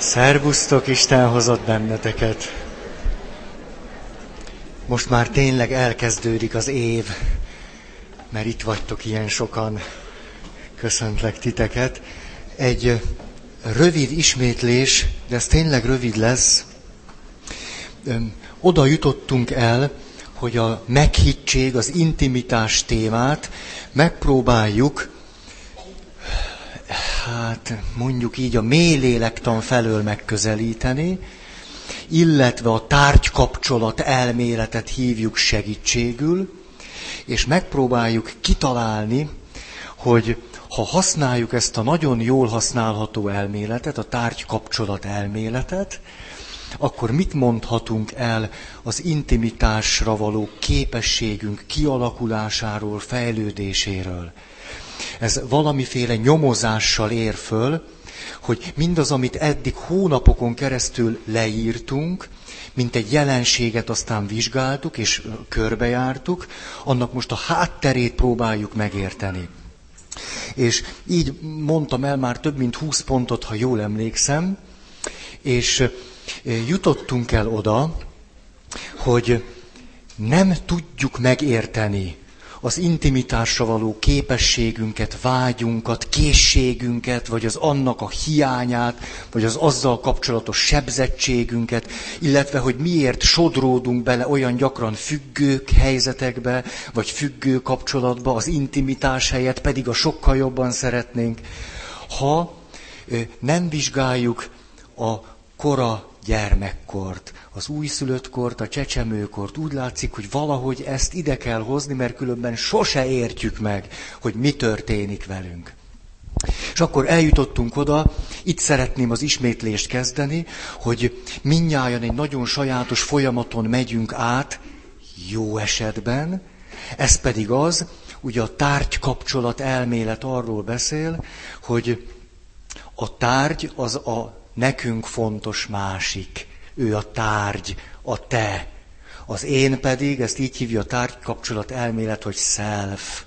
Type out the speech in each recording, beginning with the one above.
Szervusztok, Isten hozott benneteket. Most már tényleg elkezdődik az év, mert itt vagytok ilyen sokan. Köszöntlek titeket. Egy rövid ismétlés, de ez tényleg rövid lesz. Oda jutottunk el, hogy a meghittség, az intimitás témát megpróbáljuk hát mondjuk így a mélélektan felől megközelíteni, illetve a tárgykapcsolat elméletet hívjuk segítségül, és megpróbáljuk kitalálni, hogy ha használjuk ezt a nagyon jól használható elméletet, a tárgykapcsolat elméletet, akkor mit mondhatunk el az intimitásra való képességünk kialakulásáról, fejlődéséről. Ez valamiféle nyomozással ér föl, hogy mindaz, amit eddig hónapokon keresztül leírtunk, mint egy jelenséget aztán vizsgáltuk és körbejártuk, annak most a hátterét próbáljuk megérteni. És így mondtam el már több mint 20 pontot, ha jól emlékszem, és jutottunk el oda, hogy nem tudjuk megérteni az intimitásra való képességünket, vágyunkat, készségünket, vagy az annak a hiányát, vagy az azzal kapcsolatos sebzettségünket, illetve hogy miért sodródunk bele olyan gyakran függők helyzetekbe, vagy függő kapcsolatba, az intimitás helyett pedig a sokkal jobban szeretnénk, ha nem vizsgáljuk a kora gyermekkort, az újszülöttkort, a csecsemőkort. Úgy látszik, hogy valahogy ezt ide kell hozni, mert különben sose értjük meg, hogy mi történik velünk. És akkor eljutottunk oda, itt szeretném az ismétlést kezdeni, hogy minnyáján egy nagyon sajátos folyamaton megyünk át, jó esetben, ez pedig az, ugye a tárgy-kapcsolat elmélet arról beszél, hogy a tárgy az a nekünk fontos másik. Ő a tárgy, a te. Az én pedig, ezt így hívja a tárgykapcsolat elmélet, hogy self.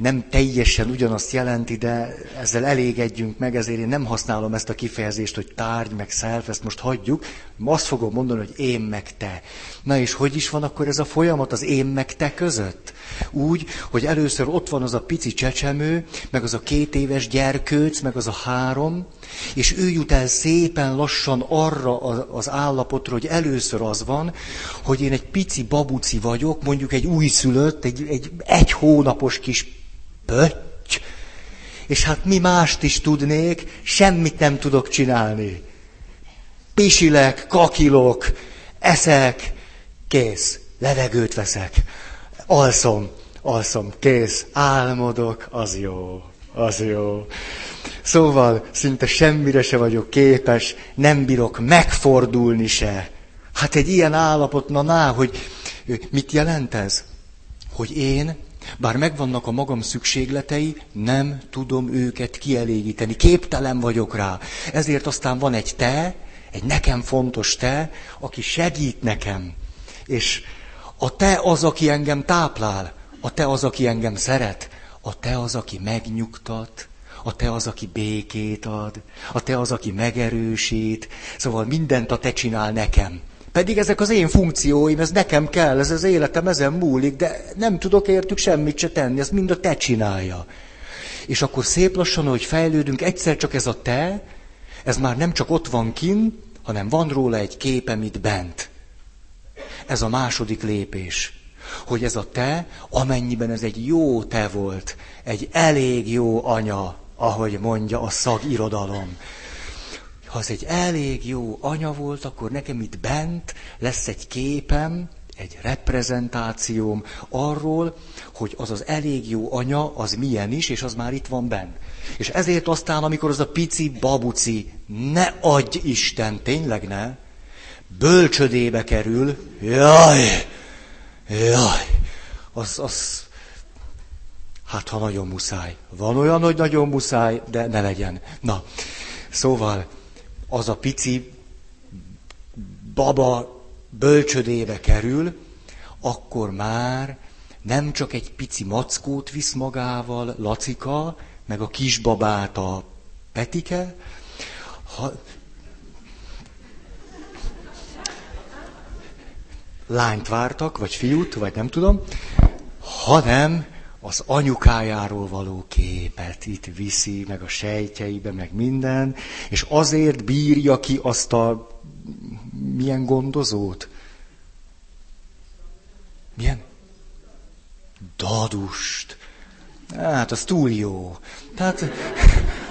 Nem teljesen ugyanazt jelenti, de ezzel elégedjünk meg, ezért én nem használom ezt a kifejezést, hogy tárgy, meg self, ezt most hagyjuk. Azt fogom mondani, hogy én meg te. Na és hogy is van akkor ez a folyamat az én meg te között? Úgy, hogy először ott van az a pici csecsemő, meg az a két éves gyerkőc, meg az a három, és ő jut el szépen lassan arra az állapotra, hogy először az van, hogy én egy pici babuci vagyok, mondjuk egy újszülött, egy, egy, egy hónapos kis pötty, és hát mi mást is tudnék, semmit nem tudok csinálni. Pisilek, kakilok, eszek, kész, levegőt veszek, alszom, alszom, kész, álmodok, az jó, az jó. Szóval szinte semmire se vagyok képes, nem bírok megfordulni se. Hát egy ilyen állapot, na ná, hogy mit jelent ez? Hogy én, bár megvannak a magam szükségletei, nem tudom őket kielégíteni. Képtelen vagyok rá. Ezért aztán van egy te, egy nekem fontos te, aki segít nekem. És a te az, aki engem táplál. A te az, aki engem szeret. A te az, aki megnyugtat. A te az, aki békét ad. A te az, aki megerősít. Szóval mindent a te csinál nekem. Pedig ezek az én funkcióim, ez nekem kell, ez az életem ezen múlik, de nem tudok értük semmit se tenni, ezt mind a te csinálja. És akkor szép lassan, hogy fejlődünk, egyszer csak ez a te, ez már nem csak ott van kin, hanem van róla egy képem itt bent. Ez a második lépés. Hogy ez a te, amennyiben ez egy jó te volt, egy elég jó anya, ahogy mondja a szagirodalom. Ha ez egy elég jó anya volt, akkor nekem itt bent lesz egy képem, egy reprezentációm arról, hogy az az elég jó anya, az milyen is, és az már itt van benn. És ezért aztán, amikor az a pici babuci, ne adj Isten, tényleg ne, bölcsödébe kerül, jaj, jaj, az, az, hát ha nagyon muszáj. Van olyan, hogy nagyon muszáj, de ne legyen. Na, szóval az a pici baba bölcsödébe kerül, akkor már nem csak egy pici mackót visz magával, Lacika, meg a kisbabát a Petike, ha... lányt vártak, vagy fiút, vagy nem tudom, hanem az anyukájáról való képet itt viszi, meg a sejtjeibe, meg minden, és azért bírja ki azt a milyen gondozót? Milyen? Dadust. Hát, az túl jó. Tehát,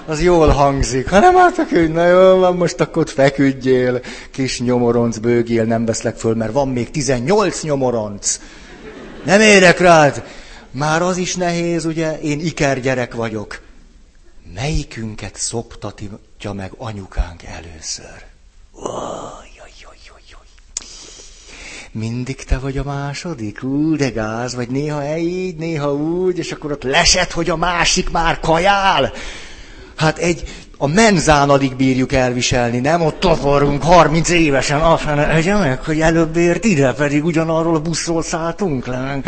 az jól hangzik. Ha nem álltak, hogy na jó, van, most akkor ott feküdjél, kis nyomoronc bőgél, nem veszlek föl, mert van még 18 nyomoronc. Nem érek rád. Már az is nehéz, ugye, én ikergyerek vagyok. Melyikünket szoptatja meg anyukánk először? Mindig te vagy a második? Ú, de gáz, vagy néha így, néha úgy, és akkor ott lesett, hogy a másik már kajál. Hát egy, a menzán alig bírjuk elviselni, nem? Ott tavarunk 30 évesen, azt mondja, meg, hogy előbb ért ide, pedig ugyanarról a buszról szálltunk le,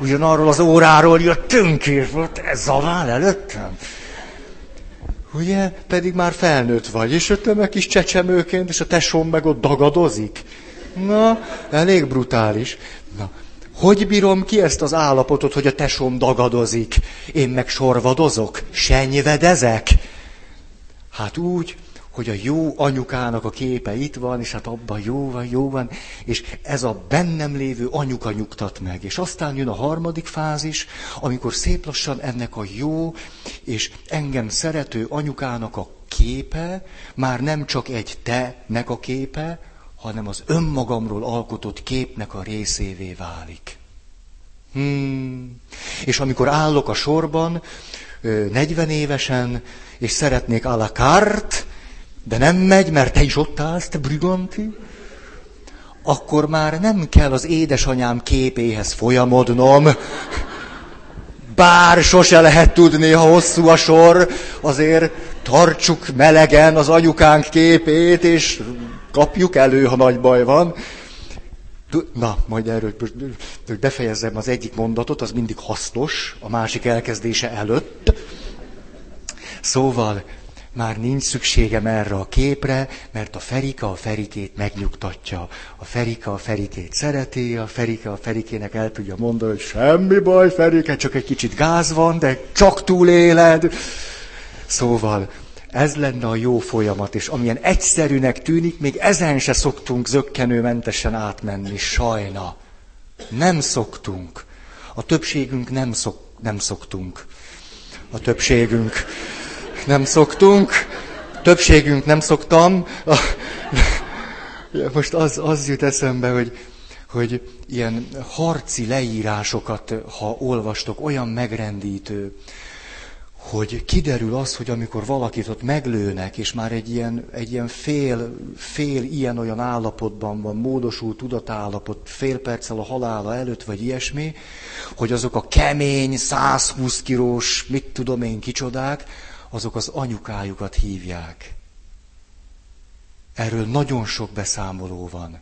ugyanarról az óráról jöttünk, és volt ez zavál előttem. Ugye? Pedig már felnőtt vagy, és jöttem meg kis csecsemőként, és a tesóm meg ott dagadozik. Na, elég brutális. Na, hogy bírom ki ezt az állapotot, hogy a tesóm dagadozik, én meg sorvadozok, senyvedezek? Hát úgy, hogy a jó anyukának a képe itt van, és hát abban jó van, jó van, és ez a bennem lévő anyuka nyugtat meg. És aztán jön a harmadik fázis, amikor szép lassan ennek a jó és engem szerető anyukának a képe már nem csak egy te-nek a képe, hanem az önmagamról alkotott képnek a részévé válik. Hmm. És amikor állok a sorban, 40 évesen, és szeretnék a la carte, de nem megy, mert te is ott állsz, te briganti, akkor már nem kell az édesanyám képéhez folyamodnom, bár sose lehet tudni, ha hosszú a sor, azért tartsuk melegen az anyukánk képét, és kapjuk elő, ha nagy baj van. Na, majd erről hogy befejezzem az egyik mondatot, az mindig hasznos, a másik elkezdése előtt. Szóval már nincs szükségem erre a képre, mert a Ferika a Ferikét megnyugtatja. A Ferika a Ferikét szereti, a Ferika a Ferikének el tudja mondani, hogy semmi baj, Ferike, csak egy kicsit gáz van, de csak túléled. Szóval ez lenne a jó folyamat, és amilyen egyszerűnek tűnik, még ezen se szoktunk zöggenőmentesen átmenni, sajna. Nem szoktunk. A többségünk nem, szok, nem szoktunk. A többségünk nem szoktunk. Többségünk nem szoktam. Most az, az jut eszembe, hogy, hogy ilyen harci leírásokat, ha olvastok, olyan megrendítő hogy kiderül az, hogy amikor valakit ott meglőnek, és már egy ilyen, egy ilyen fél, fél ilyen-olyan állapotban van, módosult tudatállapot, fél perccel a halála előtt, vagy ilyesmi, hogy azok a kemény, 120 kilós, mit tudom én, kicsodák, azok az anyukájukat hívják. Erről nagyon sok beszámoló van.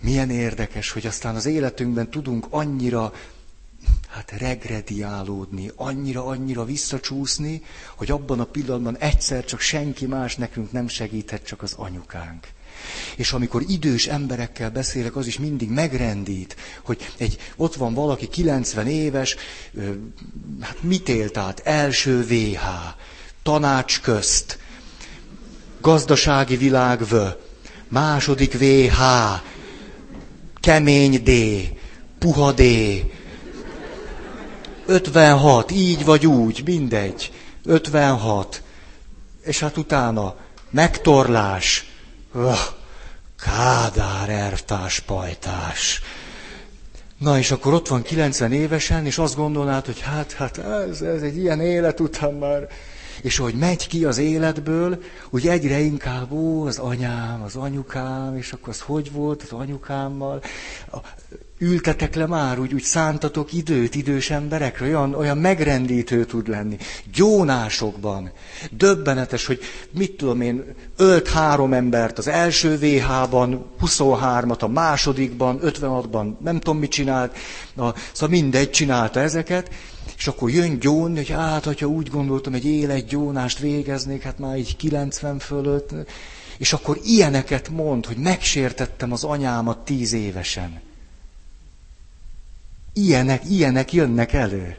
Milyen érdekes, hogy aztán az életünkben tudunk annyira hát regrediálódni, annyira-annyira visszacsúszni, hogy abban a pillanatban egyszer csak senki más nekünk nem segíthet, csak az anyukánk. És amikor idős emberekkel beszélek, az is mindig megrendít, hogy egy, ott van valaki 90 éves, hát mit élt át? Első VH, tanács közt, gazdasági világ V, második VH, kemény D, puha D, 56, így vagy úgy, mindegy. 56. És hát utána megtorlás. Öh, Kádár ervtás, pajtás. Na és akkor ott van 90 évesen, és azt gondolnád, hogy hát, hát ez, ez egy ilyen élet után már. És ahogy megy ki az életből, úgy egyre inkább, ó, az anyám, az anyukám, és akkor az hogy volt az anyukámmal ültetek le már, úgy, úgy szántatok időt idős emberekre, olyan, olyan megrendítő tud lenni. Gyónásokban. Döbbenetes, hogy mit tudom én, ölt három embert az első VH-ban, 23-at a másodikban, 56-ban, nem tudom mit csinált, na, szóval mindegy csinálta ezeket, és akkor jön gyónni, hogy hát, hogyha úgy gondoltam, egy élet gyónást végeznék, hát már így 90 fölött, És akkor ilyeneket mond, hogy megsértettem az anyámat tíz évesen. Ilyenek, ilyenek jönnek elő.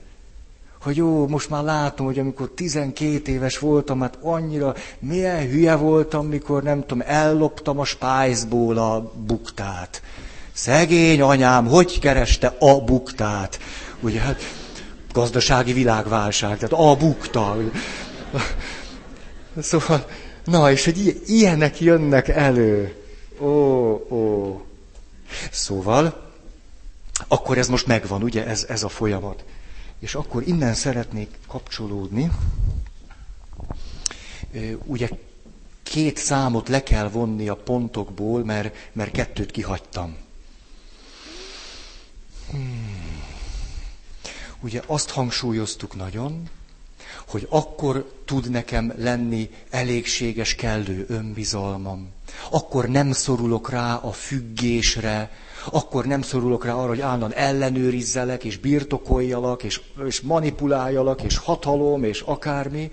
Hogy jó, most már látom, hogy amikor 12 éves voltam, hát annyira milyen hülye voltam, mikor nem tudom, elloptam a spájzból a buktát. Szegény anyám, hogy kereste a buktát? Ugye hát gazdasági világválság, tehát a bukta. Szóval, na, és hogy ilyenek jönnek elő. Ó, ó. Szóval, akkor ez most megvan, ugye, ez, ez a folyamat. És akkor innen szeretnék kapcsolódni. Ugye két számot le kell vonni a pontokból, mert, mert kettőt kihagytam. Hmm. Ugye azt hangsúlyoztuk nagyon, hogy akkor tud nekem lenni elégséges, kellő önbizalmam. Akkor nem szorulok rá a függésre, akkor nem szorulok rá arra, hogy állandóan ellenőrizzelek, és birtokoljalak, és, és manipuláljalak, és hatalom, és akármi,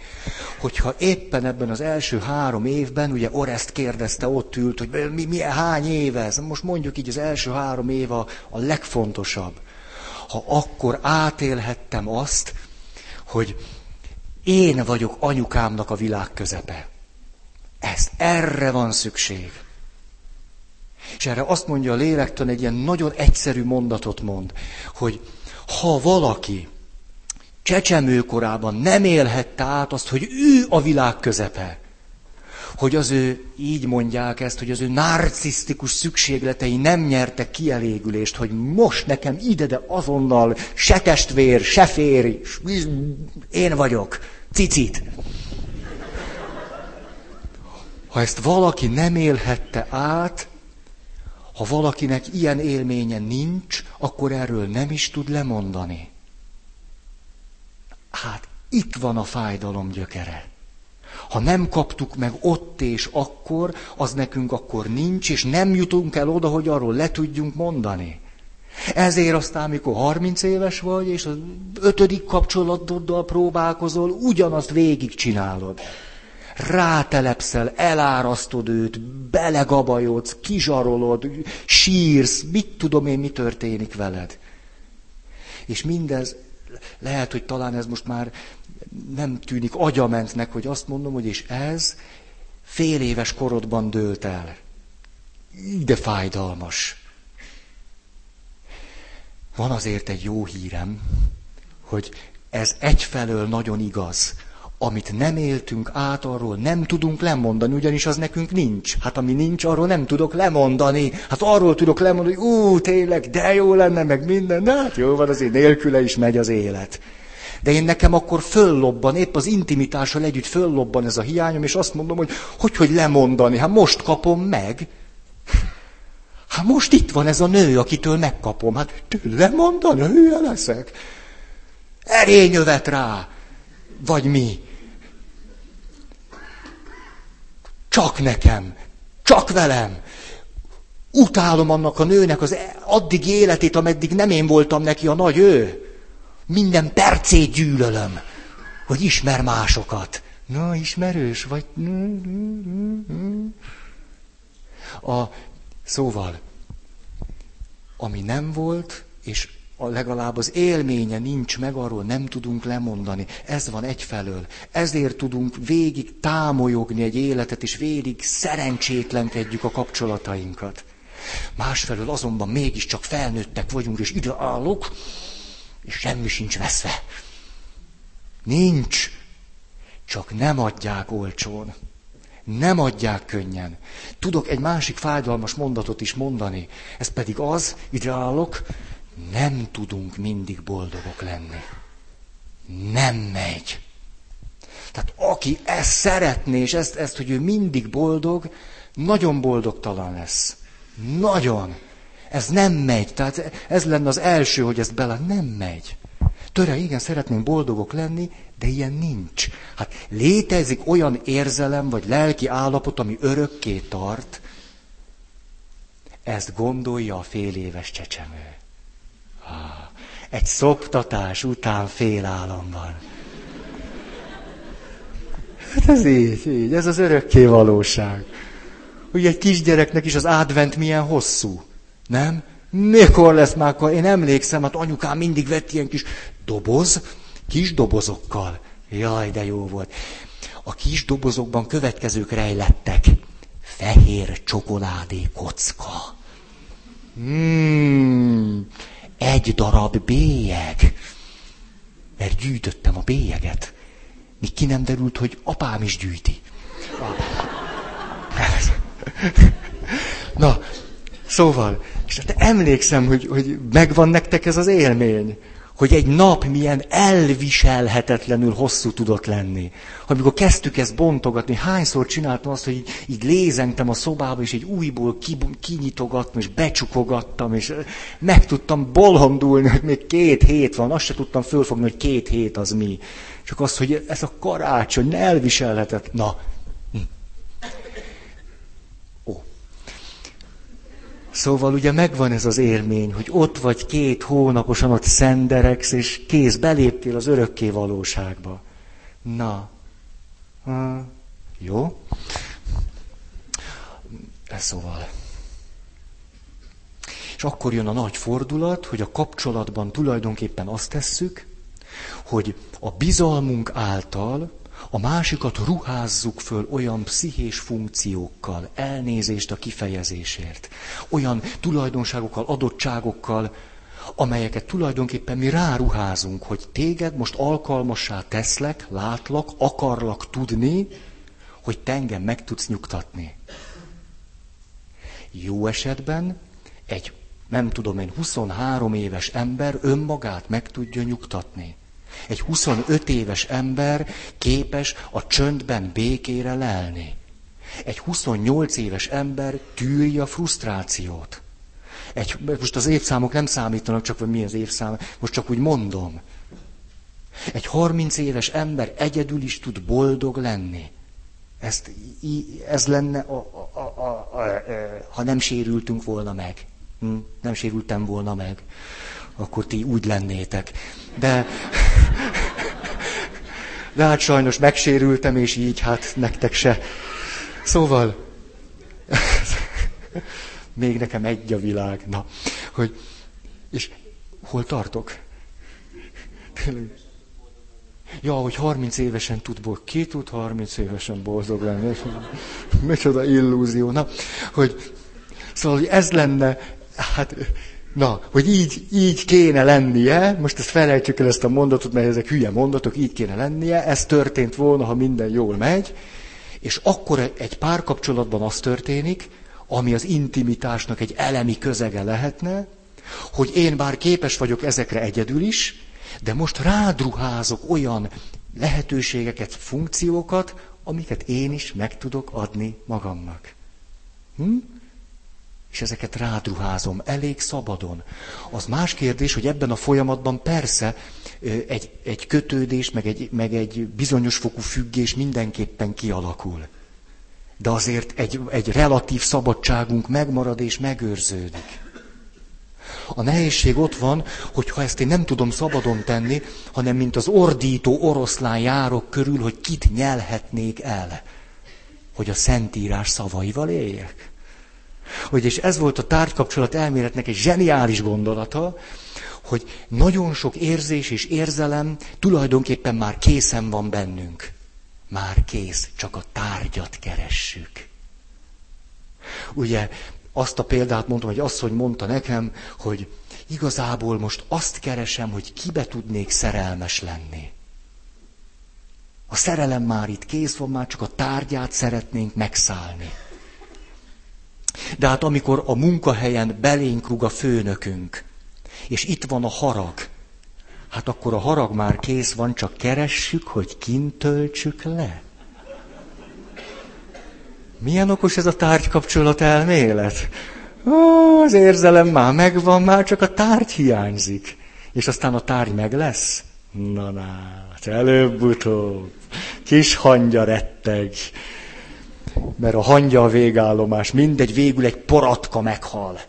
hogyha éppen ebben az első három évben, ugye Oreszt kérdezte, ott ült, hogy mi, mi hány éve ez, most mondjuk így az első három év a, a legfontosabb. Ha akkor átélhettem azt, hogy én vagyok anyukámnak a világ közepe. Ez, erre van szükség. És erre azt mondja a lélektan, egy ilyen nagyon egyszerű mondatot mond, hogy ha valaki csecsemőkorában nem élhette át azt, hogy ő a világ közepe, hogy az ő, így mondják ezt, hogy az ő narcisztikus szükségletei nem nyertek kielégülést, hogy most nekem ide, de azonnal se testvér, se férj, én vagyok, cicit. Ha ezt valaki nem élhette át, ha valakinek ilyen élménye nincs, akkor erről nem is tud lemondani. Hát itt van a fájdalom gyökere. Ha nem kaptuk meg ott és akkor, az nekünk akkor nincs, és nem jutunk el oda, hogy arról le tudjunk mondani. Ezért aztán, amikor 30 éves vagy, és az ötödik kapcsolatoddal próbálkozol, ugyanazt végigcsinálod rátelepszel, elárasztod őt, belegabajodsz, kizsarolod, sírsz, mit tudom én, mi történik veled. És mindez, lehet, hogy talán ez most már nem tűnik agyamentnek, hogy azt mondom, hogy és ez fél éves korodban dőlt el. De fájdalmas. Van azért egy jó hírem, hogy ez egyfelől nagyon igaz, amit nem éltünk át, arról nem tudunk lemondani, ugyanis az nekünk nincs. Hát ami nincs, arról nem tudok lemondani. Hát arról tudok lemondani, hogy ú, tényleg, de jó lenne, meg minden. De hát jó van, azért nélküle is megy az élet. De én nekem akkor föllobban, épp az intimitással együtt föllobban ez a hiányom, és azt mondom, hogy hogy, hogy lemondani, hát most kapom meg. Hát most itt van ez a nő, akitől megkapom, hát tőle lemondani, hülye leszek. Erényövet rá, vagy mi. Csak nekem, csak velem. Utálom annak a nőnek az addig életét, ameddig nem én voltam neki a nagy ő. Minden percét gyűlölöm, hogy ismer másokat. Na, ismerős vagy. A, szóval, ami nem volt, és a legalább az élménye nincs meg, arról nem tudunk lemondani. Ez van egyfelől. Ezért tudunk végig támolyogni egy életet, és végig szerencsétlenkedjük a kapcsolatainkat. Másfelől azonban mégiscsak felnőttek vagyunk, és ide állok, és semmi sincs veszve. Nincs. Csak nem adják olcsón. Nem adják könnyen. Tudok egy másik fájdalmas mondatot is mondani. Ez pedig az, ide állok, nem tudunk mindig boldogok lenni. Nem megy. Tehát aki ezt szeretné, és ezt, ezt, hogy ő mindig boldog, nagyon boldogtalan lesz. Nagyon. Ez nem megy. Tehát ez lenne az első, hogy ezt bele nem megy. Töre, igen, szeretnénk boldogok lenni, de ilyen nincs. Hát létezik olyan érzelem, vagy lelki állapot, ami örökké tart, ezt gondolja a fél éves csecsemő. Egy szoptatás után fél államban. Hát ez így, így, ez az örökké valóság. hogy egy kisgyereknek is az advent milyen hosszú. Nem? Mikor lesz már, én emlékszem, hát anyukám mindig vett ilyen kis doboz, kis dobozokkal. Jaj, de jó volt. A kis dobozokban következők rejlettek. Fehér csokoládé kocka. Hmm, egy darab bélyeg. Mert gyűjtöttem a bélyeget. Míg ki nem derült, hogy apám is gyűjti. Na, szóval, és hát emlékszem, hogy, hogy megvan nektek ez az élmény, hogy egy nap milyen elviselhetetlenül hosszú tudott lenni. Amikor kezdtük ezt bontogatni, hányszor csináltam azt, hogy így, így lézengtem a szobába, és egy újból ki, kinyitogattam, és becsukogattam, és meg tudtam bolondulni, hogy még két hét van, azt se tudtam fölfogni, hogy két hét az mi. Csak az, hogy ez a karácsony elviselhetetlen. Na, Szóval ugye megvan ez az élmény, hogy ott vagy két hónaposan ott szendereksz, és kész, beléptél az örökké valóságba. Na, ha, jó? Ez szóval. És akkor jön a nagy fordulat, hogy a kapcsolatban tulajdonképpen azt tesszük, hogy a bizalmunk által a másikat ruházzuk föl olyan pszichés funkciókkal, elnézést a kifejezésért, olyan tulajdonságokkal, adottságokkal, amelyeket tulajdonképpen mi ráruházunk, hogy téged most alkalmassá teszlek, látlak, akarlak tudni, hogy te engem meg tudsz nyugtatni. Jó esetben egy, nem tudom én, 23 éves ember önmagát meg tudja nyugtatni. Egy 25 éves ember képes a csöndben békére lelni. Egy 28 éves ember tűri a frusztrációt. Egy, most az évszámok nem számítanak, csak hogy mi az évszám, most csak úgy mondom. Egy 30 éves ember egyedül is tud boldog lenni. Ezt, ez lenne, a, a, a, a, a, ha nem sérültünk volna meg. Hm? Nem sérültem volna meg. Akkor ti úgy lennétek. De, de hát sajnos megsérültem, és így hát nektek se. Szóval, még nekem egy a világ. Na, hogy, és hol tartok? Ja, hogy 30 évesen tud boldog. Ki tud 30 évesen boldog lenni? Micsoda illúzió. Na, hogy, szóval, hogy ez lenne, hát Na, hogy így, így kéne lennie, most ezt felejtsük el ezt a mondatot, mert ezek hülye mondatok, így kéne lennie, ez történt volna, ha minden jól megy, és akkor egy párkapcsolatban az történik, ami az intimitásnak egy elemi közege lehetne, hogy én bár képes vagyok ezekre egyedül is, de most rádruházok olyan lehetőségeket, funkciókat, amiket én is meg tudok adni magamnak. Hm? És ezeket rádruházom elég szabadon. Az más kérdés, hogy ebben a folyamatban persze egy, egy kötődés, meg egy, meg egy bizonyos fokú függés mindenképpen kialakul. De azért egy, egy relatív szabadságunk megmarad és megőrződik. A nehézség ott van, hogy ha ezt én nem tudom szabadon tenni, hanem mint az ordító oroszlán járok körül, hogy kit nyelhetnék el, hogy a Szentírás szavaival éljek. Hogy és ez volt a tárgykapcsolat elméletnek egy zseniális gondolata, hogy nagyon sok érzés és érzelem tulajdonképpen már készen van bennünk. Már kész, csak a tárgyat keressük. Ugye azt a példát mondtam, hogy asszony mondta nekem, hogy igazából most azt keresem, hogy kibe tudnék szerelmes lenni. A szerelem már itt kész van, már csak a tárgyát szeretnénk megszállni. De hát amikor a munkahelyen belénk rúg a főnökünk, és itt van a harag, hát akkor a harag már kész van, csak keressük, hogy kint töltsük le. Milyen okos ez a tárgykapcsolat elmélet? Ó, az érzelem már megvan, már csak a tárgy hiányzik. És aztán a tárgy meg lesz? Na, na, hát előbb-utóbb. Kis hangya retteg mert a hangya a végállomás, mindegy, végül egy poratka meghal.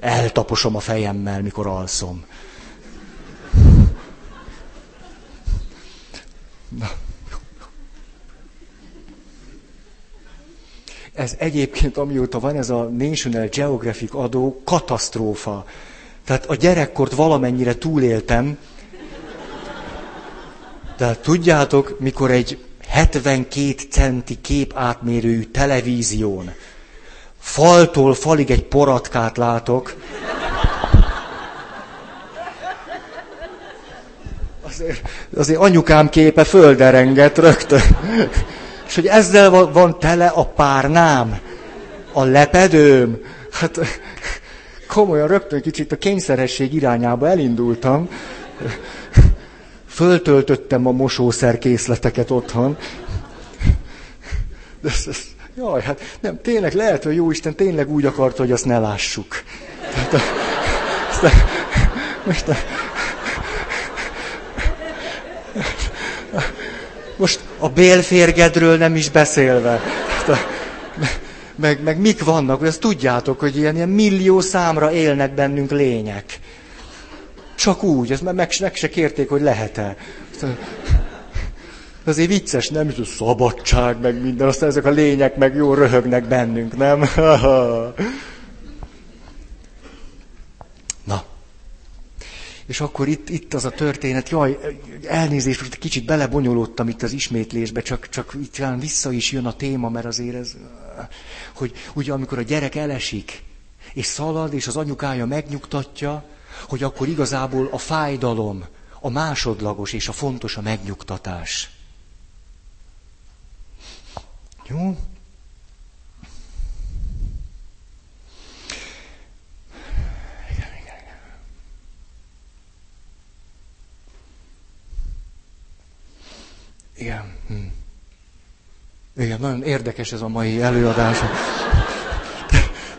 Eltaposom a fejemmel, mikor alszom. Na. Ez egyébként, amióta van ez a National Geographic adó, katasztrófa. Tehát a gyerekkort valamennyire túléltem. Tehát tudjátok, mikor egy 72 centi kép átmérőjű televízión faltól falig egy poratkát látok, azért, azért anyukám képe földerengett rögtön. És hogy ezzel van, van tele a párnám, a lepedőm. Hát komolyan rögtön kicsit a kényszeresség irányába elindultam. Föltöltöttem a mosószerkészleteket otthon. De ez, ez, jaj, hát nem, tényleg lehet, hogy Jóisten tényleg úgy akarta, hogy azt ne lássuk. Tehát, a, most a, most a bélférgedről nem is beszélve. Meg, meg mik vannak, hogy azt tudjátok, hogy ilyen, ilyen millió számra élnek bennünk lények. Csak úgy, ezt meg, meg se kérték, hogy lehet-e. Azért vicces, nem is szabadság, meg minden, aztán ezek a lények meg jó röhögnek bennünk, nem? És akkor itt, itt az a történet, jaj, elnézést, most kicsit belebonyolódtam itt az ismétlésbe, csak, csak itt vissza is jön a téma, mert azért ez, hogy ugye amikor a gyerek elesik, és szalad, és az anyukája megnyugtatja, hogy akkor igazából a fájdalom, a másodlagos és a fontos a megnyugtatás. Jó? Igen. Hm. Igen, nagyon érdekes ez a mai előadás.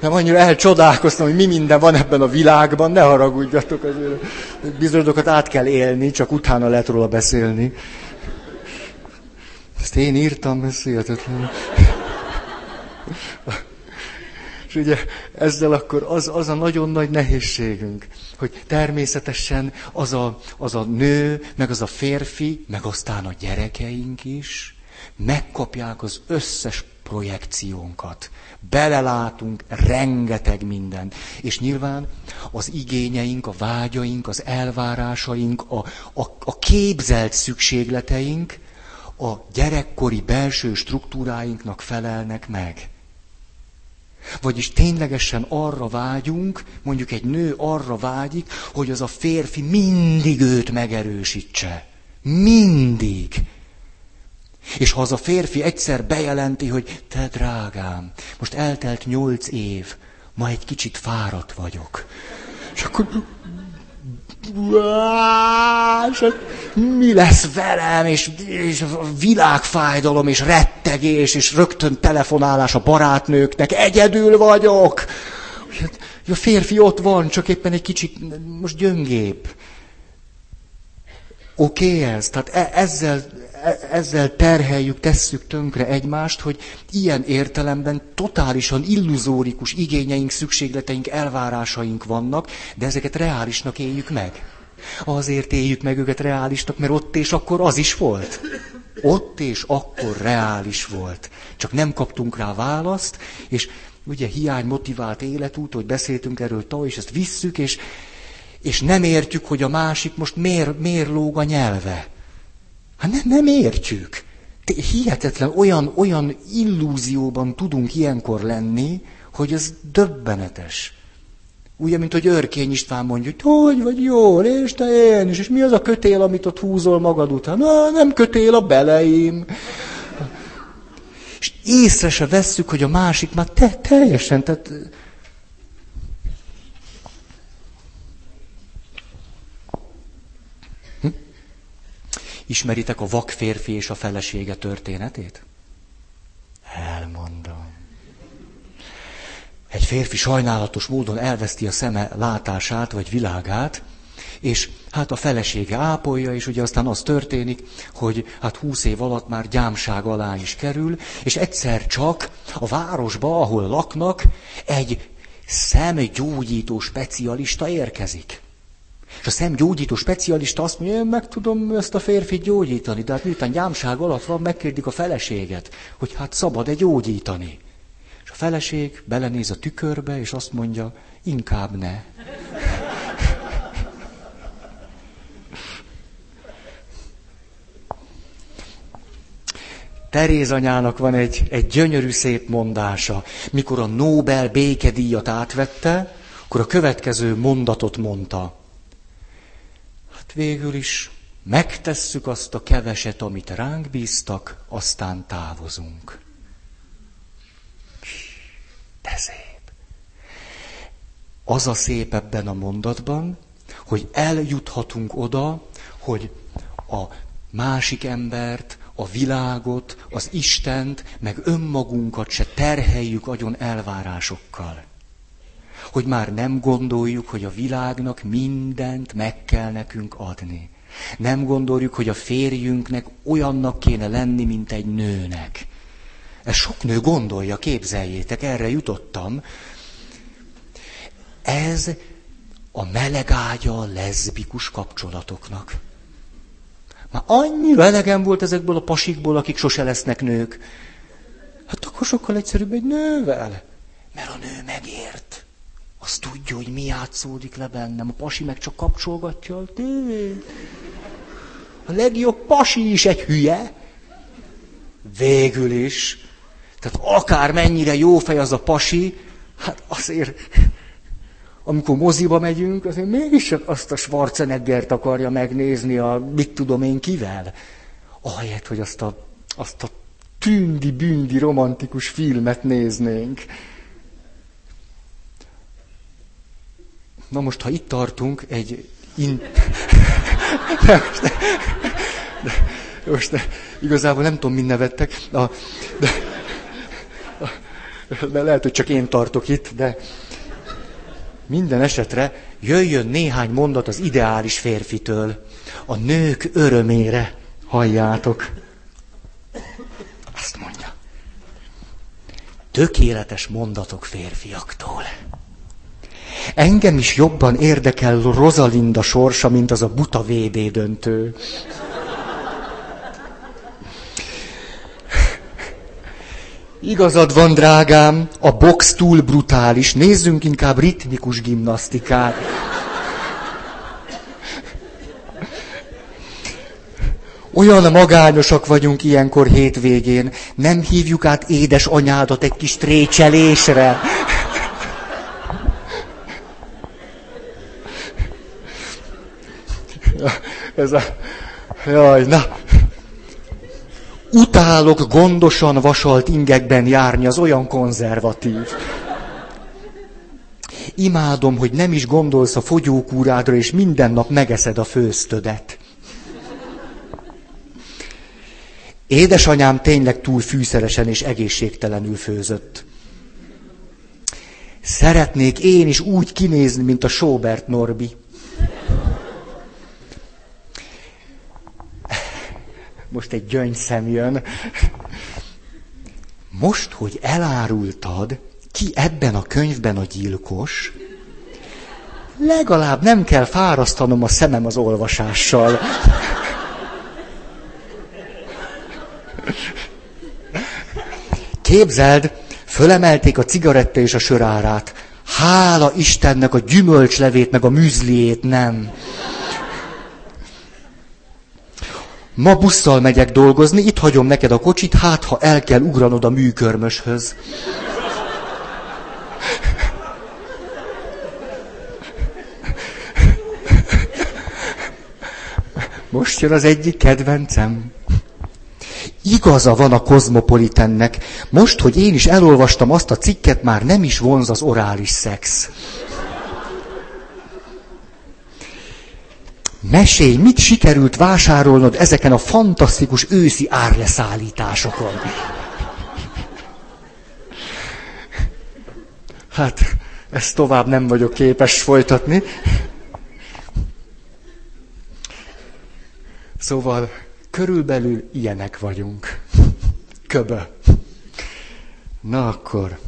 Nem annyira elcsodálkoztam, hogy mi minden van ebben a világban, ne haragudjatok, azért bizonyos dolgokat át kell élni, csak utána lehet róla beszélni. Ezt én írtam, ez hihetetlen. És ugye ezzel akkor az, az a nagyon nagy nehézségünk, hogy természetesen az a, az a nő, meg az a férfi, meg aztán a gyerekeink is megkapják az összes projekciónkat. Belelátunk rengeteg minden. És nyilván az igényeink, a vágyaink, az elvárásaink, a, a, a képzelt szükségleteink a gyerekkori belső struktúráinknak felelnek meg. Vagyis ténylegesen arra vágyunk, mondjuk egy nő arra vágyik, hogy az a férfi mindig őt megerősítse. Mindig. És ha az a férfi egyszer bejelenti, hogy te drágám, most eltelt nyolc év, ma egy kicsit fáradt vagyok. És akkor és mi lesz velem, és, és világfájdalom, és rettegés, és rögtön telefonálás a barátnőknek, egyedül vagyok. A férfi ott van, csak éppen egy kicsit most gyöngébb. Oké okay ez? Tehát e- ezzel E, ezzel terheljük, tesszük tönkre egymást, hogy ilyen értelemben totálisan illuzórikus igényeink, szükségleteink, elvárásaink vannak, de ezeket reálisnak éljük meg. Azért éljük meg őket reálisnak, mert ott és akkor az is volt. Ott és akkor reális volt. Csak nem kaptunk rá választ, és ugye hiány motivált életút, hogy beszéltünk erről tavaly, és ezt visszük, és, és nem értjük, hogy a másik most miért, miért lóg a nyelve. Hát nem, nem értjük. Hihetetlen, olyan, olyan illúzióban tudunk ilyenkor lenni, hogy ez döbbenetes. Ugye, mint hogy Örkény István mondja, hogy hogy vagy jól, és te én is, és mi az a kötél, amit ott húzol magad után? Na, nem kötél a beleim. És észre se vesszük, hogy a másik már te, teljesen, tehát Ismeritek a vak férfi és a felesége történetét? Elmondom. Egy férfi sajnálatos módon elveszti a szeme látását vagy világát, és hát a felesége ápolja, és ugye aztán az történik, hogy hát húsz év alatt már gyámság alá is kerül, és egyszer csak a városba, ahol laknak, egy szemgyógyító specialista érkezik. És a szemgyógyító specialista azt mondja, én meg tudom ezt a férfit gyógyítani, de hát miután gyámság alatt van, megkérdik a feleséget, hogy hát szabad-e gyógyítani. feleség belenéz a tükörbe, és azt mondja, inkább ne. Teréz anyának van egy, egy gyönyörű szép mondása. Mikor a Nobel békedíjat átvette, akkor a következő mondatot mondta. Végül is megtesszük azt a keveset, amit ránk bíztak, aztán távozunk. De szép. Az a szép ebben a mondatban, hogy eljuthatunk oda, hogy a másik embert, a világot, az Istent, meg önmagunkat se terheljük agyon elvárásokkal. Hogy már nem gondoljuk, hogy a világnak mindent meg kell nekünk adni. Nem gondoljuk, hogy a férjünknek olyannak kéne lenni, mint egy nőnek. Ez sok nő gondolja, képzeljétek, erre jutottam. Ez a melegágya a leszbikus kapcsolatoknak. Már annyira elegem volt ezekből a pasikból, akik sose lesznek nők. Hát akkor sokkal egyszerűbb egy nővel. Mert a nő megért. Azt tudja, hogy mi játszódik le bennem. A pasi meg csak kapcsolgatja a tévét. A legjobb pasi is egy hülye. Végül is. Tehát akár mennyire jó fej az a pasi, hát azért amikor moziba megyünk, azért mégis csak azt a Schwarzeneggert akarja megnézni a mit tudom én kivel. Ahelyett, hogy azt a, azt a tündi-bündi romantikus filmet néznénk. Na most, ha itt tartunk, egy... In... de, most, de, de, most de, igazából nem tudom, min nevettek. A, de, de lehet, hogy csak én tartok itt, de minden esetre jöjjön néhány mondat az ideális férfitől. A nők örömére halljátok. Azt mondja. Tökéletes mondatok férfiaktól. Engem is jobban érdekel Rosalinda sorsa, mint az a buta VB döntő. Igazad van, drágám, a box túl brutális, nézzünk inkább ritmikus gimnasztikát. Olyan magányosak vagyunk ilyenkor hétvégén, nem hívjuk át édes anyádat egy kis trécselésre. Ez a... Jaj, na, Utálok gondosan vasalt ingekben járni, az olyan konzervatív. Imádom, hogy nem is gondolsz a fogyókúrádra, és minden nap megeszed a főztödet. Édesanyám tényleg túl fűszeresen és egészségtelenül főzött. Szeretnék én is úgy kinézni, mint a Sobert Norbi. Most egy gyöngyszem jön. Most, hogy elárultad, ki ebben a könyvben a gyilkos, legalább nem kell fárasztanom a szemem az olvasással. Képzeld, fölemelték a cigaretta és a sörárát. Hála Istennek a gyümölcslevét meg a műzliét nem. Ma busszal megyek dolgozni, itt hagyom neked a kocsit, hát ha el kell ugranod a műkörmöshöz. Most jön az egyik kedvencem. Igaza van a kozmopolitennek. Most, hogy én is elolvastam azt a cikket, már nem is vonz az orális szex. Mesélj, mit sikerült vásárolnod ezeken a fantasztikus őszi árleszállításokon? Hát, ezt tovább nem vagyok képes folytatni. Szóval, körülbelül ilyenek vagyunk. Köbö. Na akkor.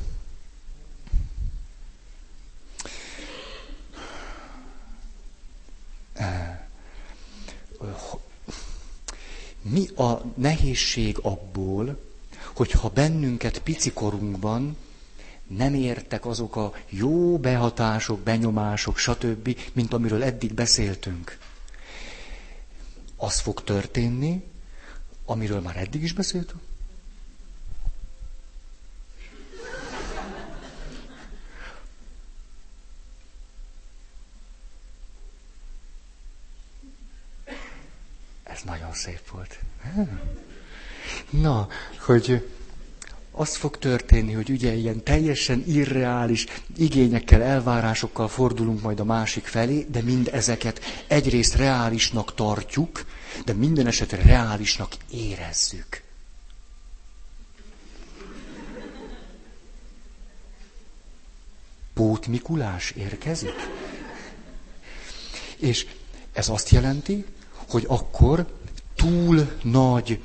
Mi a nehézség abból, hogyha bennünket picikorunkban nem értek azok a jó behatások, benyomások, stb., mint amiről eddig beszéltünk. Az fog történni, amiről már eddig is beszéltünk. Ez nagyon szép volt. Na, hogy az fog történni, hogy ugye ilyen teljesen irreális igényekkel, elvárásokkal fordulunk majd a másik felé, de mind ezeket egyrészt reálisnak tartjuk, de minden esetre reálisnak érezzük. Pót Mikulás érkezik? És ez azt jelenti, hogy akkor túl nagy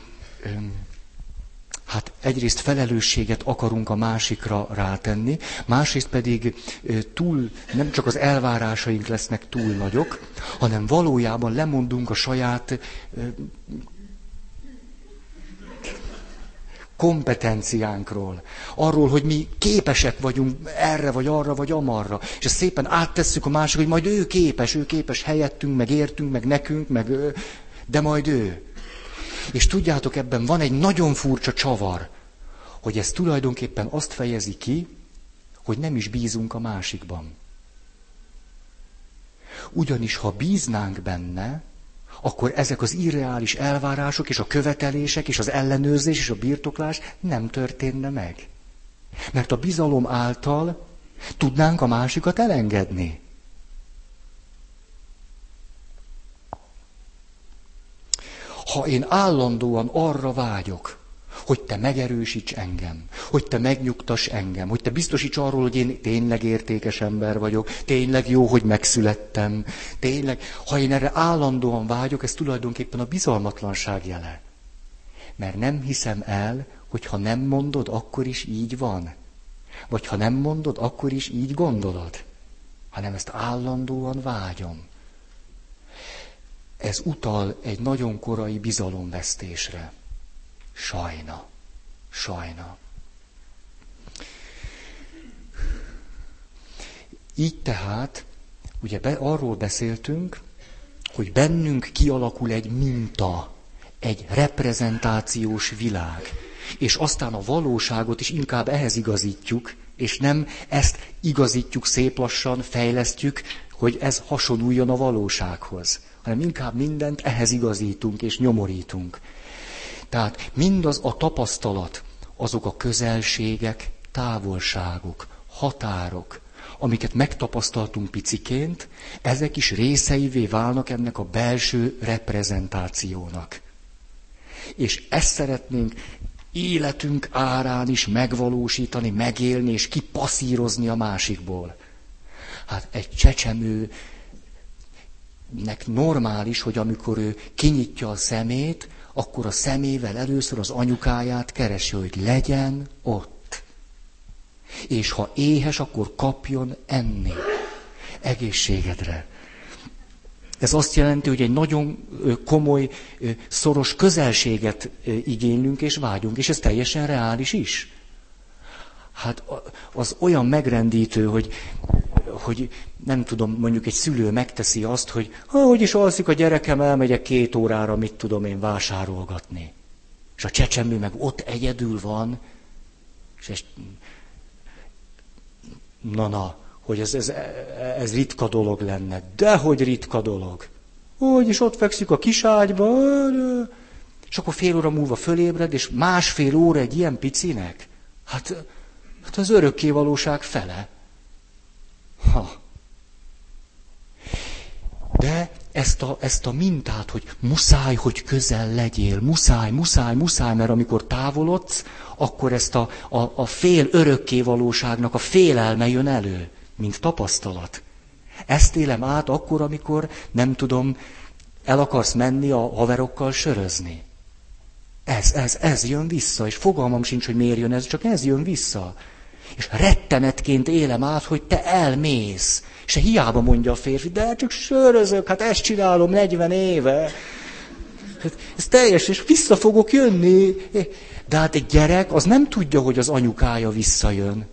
hát egyrészt felelősséget akarunk a másikra rátenni, másrészt pedig túl, nem csak az elvárásaink lesznek túl nagyok, hanem valójában lemondunk a saját kompetenciánkról, arról, hogy mi képesek vagyunk erre, vagy arra, vagy amarra, és ezt szépen áttesszük a másik, hogy majd ő képes, ő képes helyettünk, meg értünk, meg nekünk, meg ő, de majd ő. És tudjátok, ebben van egy nagyon furcsa csavar, hogy ez tulajdonképpen azt fejezi ki, hogy nem is bízunk a másikban. Ugyanis ha bíznánk benne, akkor ezek az irreális elvárások és a követelések és az ellenőrzés és a birtoklás nem történne meg. Mert a bizalom által tudnánk a másikat elengedni. Ha én állandóan arra vágyok, hogy te megerősíts engem, hogy te megnyugtass engem, hogy te biztosíts arról, hogy én tényleg értékes ember vagyok, tényleg jó, hogy megszülettem, tényleg, ha én erre állandóan vágyok, ez tulajdonképpen a bizalmatlanság jele. Mert nem hiszem el, hogy ha nem mondod, akkor is így van. Vagy ha nem mondod, akkor is így gondolod. Hanem ezt állandóan vágyom. Ez utal egy nagyon korai bizalomvesztésre. Sajna. Sajna. Így tehát, ugye be, arról beszéltünk, hogy bennünk kialakul egy minta, egy reprezentációs világ, és aztán a valóságot is inkább ehhez igazítjuk, és nem ezt igazítjuk szép lassan, fejlesztjük, hogy ez hasonuljon a valósághoz, hanem inkább mindent ehhez igazítunk és nyomorítunk. Tehát mindaz a tapasztalat, azok a közelségek, távolságok, határok, amiket megtapasztaltunk piciként, ezek is részeivé válnak ennek a belső reprezentációnak. És ezt szeretnénk életünk árán is megvalósítani, megélni és kipasszírozni a másikból. Hát egy csecsemőnek normális, hogy amikor ő kinyitja a szemét, akkor a szemével először az anyukáját keresi, hogy legyen ott. És ha éhes, akkor kapjon enni. Egészségedre. Ez azt jelenti, hogy egy nagyon komoly, szoros közelséget igénylünk és vágyunk, és ez teljesen reális is. Hát az olyan megrendítő, hogy, hogy nem tudom, mondjuk egy szülő megteszi azt, hogy hogy is alszik a gyerekem, elmegyek két órára, mit tudom én vásárolgatni. És a csecsemő meg ott egyedül van, és ez, na na, hogy ez, ez, ez ritka dolog lenne. De hogy ritka dolog. Hogy is ott fekszik a kiságyba, és akkor fél óra múlva fölébred, és másfél óra egy ilyen picinek. Hát, hát az örökké valóság fele. Ha. De ezt a, ezt a mintát, hogy muszáj, hogy közel legyél, muszáj, muszáj, muszáj, mert amikor távolodsz, akkor ezt a, a, a fél örökké valóságnak a félelme jön elő, mint tapasztalat. Ezt élem át akkor, amikor, nem tudom, el akarsz menni a haverokkal sörözni. Ez, ez, ez jön vissza, és fogalmam sincs, hogy miért jön ez, csak ez jön vissza. És rettenetként élem át, hogy te elmész. És hiába mondja a férfi, de csak sörözök, hát ezt csinálom 40 éve. Hát ez teljes, és vissza fogok jönni. De hát egy gyerek az nem tudja, hogy az anyukája visszajön.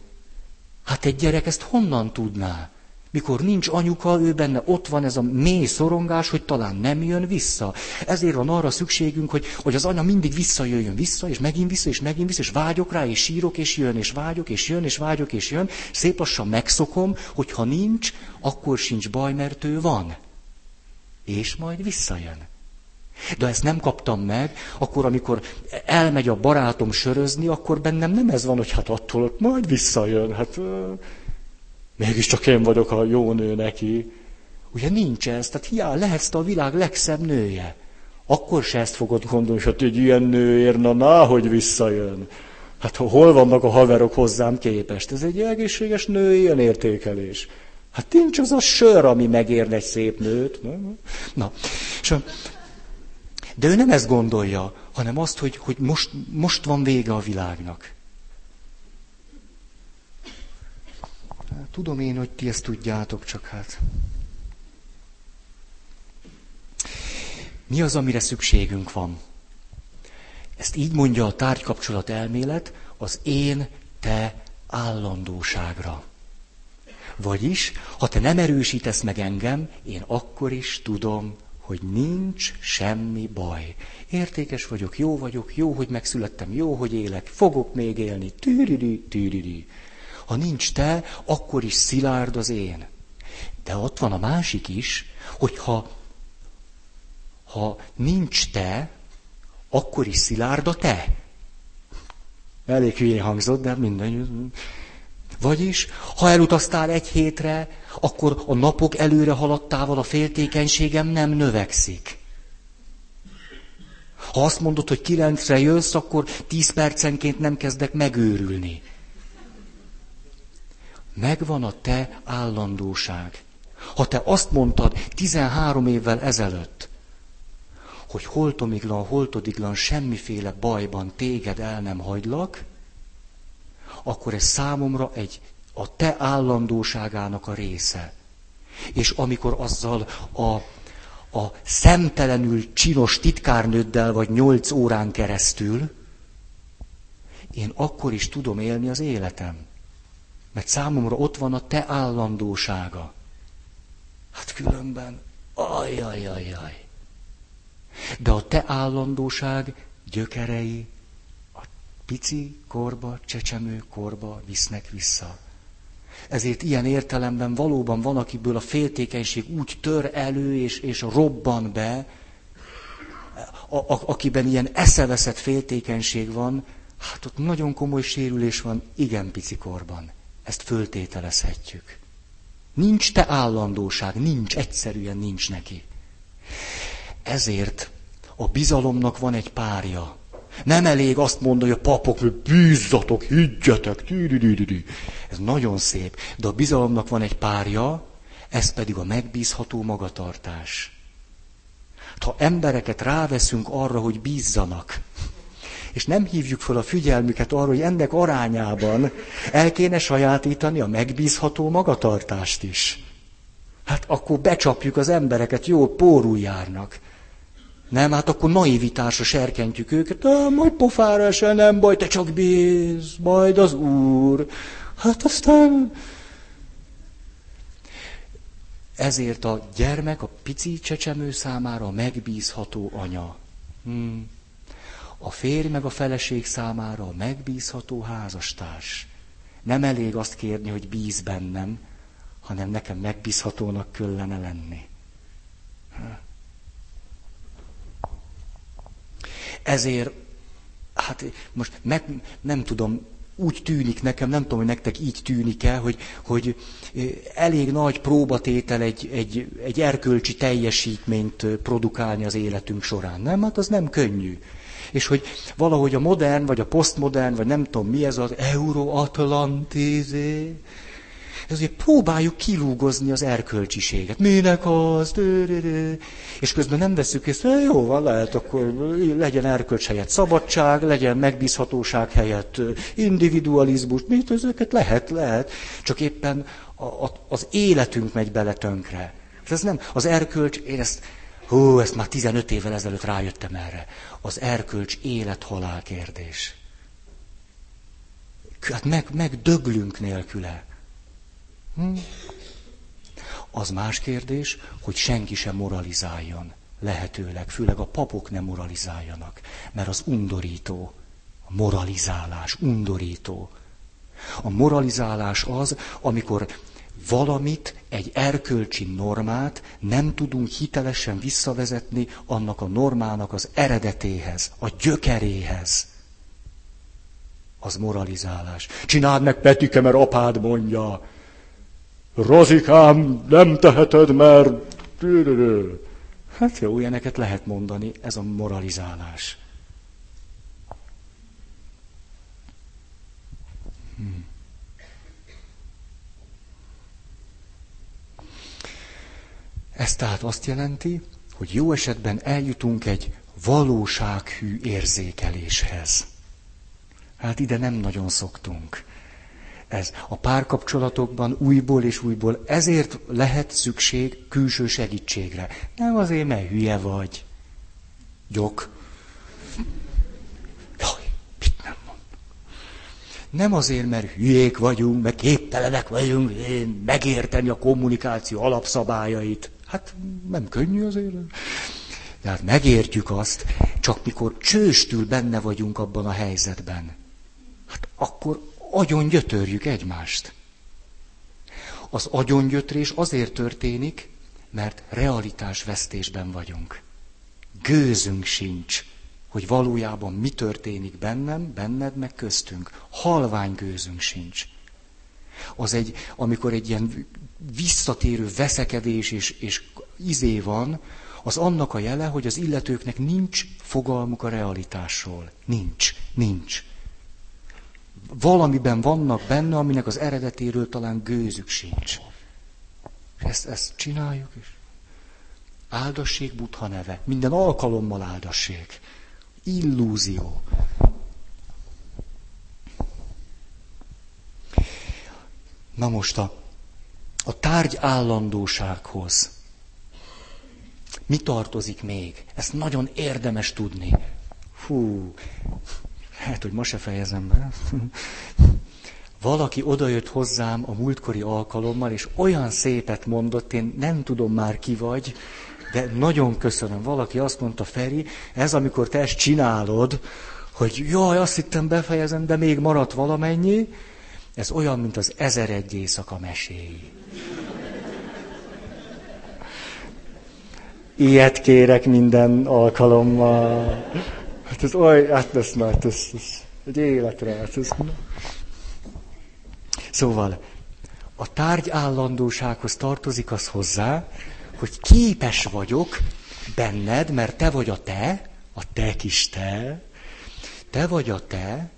Hát egy gyerek ezt honnan tudná? Mikor nincs anyuka, ő benne ott van ez a mély szorongás, hogy talán nem jön vissza. Ezért van arra szükségünk, hogy, hogy az anya mindig visszajöjjön vissza, és megint vissza, és megint vissza, és vágyok rá, és sírok, és jön, és vágyok, és jön, és vágyok, és jön. Szép lassan megszokom, hogy ha nincs, akkor sincs baj, mert ő van. És majd visszajön. De ezt nem kaptam meg, akkor, amikor elmegy a barátom sörözni, akkor bennem nem ez van, hogy hát attól ott majd visszajön. Hát mégiscsak én vagyok a jó nő neki. Ugye nincs ez, tehát hiá, lehetsz a világ legszebb nője. Akkor se ezt fogod gondolni, hogy egy ilyen nőért, na, na, hogy visszajön. Hát hol vannak a haverok hozzám képest? Ez egy egészséges női értékelés. Hát nincs az a sör, ami megérne egy szép nőt. Na. És de ő nem ezt gondolja, hanem azt, hogy, hogy most, most van vége a világnak. Tudom én, hogy ti ezt tudjátok, csak hát. Mi az, amire szükségünk van? Ezt így mondja a tárgykapcsolat elmélet, az én, te állandóságra. Vagyis, ha te nem erősítesz meg engem, én akkor is tudom, hogy nincs semmi baj. Értékes vagyok, jó vagyok, jó, hogy megszülettem, jó, hogy élek, fogok még élni, tűridi, tűridi. Ha nincs te, akkor is szilárd az én. De ott van a másik is, hogy ha, ha nincs te, akkor is szilárd a te. Elég hülyén hangzott, de minden. Vagyis, ha elutaztál egy hétre, akkor a napok előre haladtával a féltékenységem nem növekszik. Ha azt mondod, hogy kilencre jössz, akkor tíz percenként nem kezdek megőrülni. Megvan a te állandóság. Ha te azt mondtad 13 évvel ezelőtt, hogy holtomiglan, holtodiglan, semmiféle bajban téged el nem hagylak, akkor ez számomra egy a te állandóságának a része. És amikor azzal a, a szemtelenül csinos titkárnőddel vagy nyolc órán keresztül, én akkor is tudom élni az életem. Mert számomra ott van a te állandósága. Hát különben, ajajajaj. De a te állandóság gyökerei a pici korba, csecsemő korba visznek vissza. Ezért ilyen értelemben valóban van, akiből a féltékenység úgy tör elő és, és robban be, a, a, akiben ilyen eszeveszett féltékenység van, hát ott nagyon komoly sérülés van, igen pici korban. Ezt föltételezhetjük. Nincs te állandóság, nincs, egyszerűen nincs neki. Ezért a bizalomnak van egy párja. Nem elég azt mondani, hogy a papok, hogy bízzatok, higgyetek. Ez nagyon szép. De a bizalomnak van egy párja, ez pedig a megbízható magatartás. Ha embereket ráveszünk arra, hogy bízzanak, és nem hívjuk fel a figyelmüket arra, hogy ennek arányában el kéne sajátítani a megbízható magatartást is. Hát akkor becsapjuk az embereket, jó, pórul járnak. Nem, hát akkor naivitásra serkentjük őket, ah, majd pofára esel, nem baj, te csak bíz, majd az Úr. Hát aztán... Ezért a gyermek, a pici csecsemő számára megbízható anya. Hmm. A férj meg a feleség számára a megbízható házastárs. Nem elég azt kérni, hogy bíz bennem, hanem nekem megbízhatónak kellene lenni. Ezért, hát most meg, nem tudom, úgy tűnik nekem, nem tudom, hogy nektek így tűnik-e, hogy, hogy elég nagy próbatétel egy, egy, egy erkölcsi teljesítményt produkálni az életünk során. Nem? Hát az nem könnyű. És hogy valahogy a modern, vagy a posztmodern, vagy nem tudom mi ez az Euroatlantizé, ezért próbáljuk kilúgozni az erkölcsiséget. Minek az? És közben nem veszük észre, jó van, lehet, akkor legyen erkölcs helyett szabadság, legyen megbízhatóság helyett individualizmus, mit ezeket lehet, lehet. Csak éppen a, a, az életünk megy bele tönkre. Ez nem, az erkölcs, én ezt, hú, ezt már 15 évvel ezelőtt rájöttem erre. Az erkölcs élet-halál kérdés. Hát meg, meg döglünk nélküle. Hm? Az más kérdés, hogy senki sem moralizáljon. Lehetőleg, főleg a papok nem moralizáljanak, mert az undorító. A moralizálás, undorító. A moralizálás az, amikor valamit, egy erkölcsi normát nem tudunk hitelesen visszavezetni annak a normának az eredetéhez, a gyökeréhez. Az moralizálás. Csináld meg, Petike, mert apád mondja. Rozikám, nem teheted, mert... Hát jó, ilyeneket lehet mondani, ez a moralizálás. Hmm. Ez tehát azt jelenti, hogy jó esetben eljutunk egy valósághű érzékeléshez. Hát ide nem nagyon szoktunk. Ez a párkapcsolatokban újból és újból ezért lehet szükség külső segítségre. Nem azért, mert hülye vagy. Gyok. Jaj, mit nem mond. Nem azért, mert hülyék vagyunk, meg képtelenek vagyunk megérteni a kommunikáció alapszabályait. Hát nem könnyű azért. Tehát megértjük azt, csak mikor csőstül benne vagyunk abban a helyzetben, hát akkor agyon gyötörjük egymást. Az agyongyötrés azért történik, mert realitásvesztésben vagyunk. Gőzünk sincs, hogy valójában mi történik bennem, benned, meg köztünk. Halvány gőzünk sincs. Az egy, amikor egy ilyen visszatérő veszekedés és, és izé van, az annak a jele, hogy az illetőknek nincs fogalmuk a realitásról. Nincs, nincs. Valamiben vannak benne, aminek az eredetéről talán gőzük sincs. Ezt, ezt csináljuk, és áldassék Buddha neve. Minden alkalommal áldassék. Illúzió. Na most a a tárgy állandósághoz. Mi tartozik még? Ezt nagyon érdemes tudni. Fú, hát, hogy ma se fejezem be. Valaki odajött hozzám a múltkori alkalommal, és olyan szépet mondott, én nem tudom már ki vagy, de nagyon köszönöm. Valaki azt mondta, Feri, ez amikor te ezt csinálod, hogy jaj, azt hittem befejezem, de még maradt valamennyi, ez olyan, mint az ezer egy éjszaka meséi. Ilyet kérek minden alkalommal. Hát ez oly, hát ez már, ez, ez egy életre, hát ez... Szóval, a tárgy állandósághoz tartozik az hozzá, hogy képes vagyok benned, mert te vagy a te, a te kis te, te vagy a te,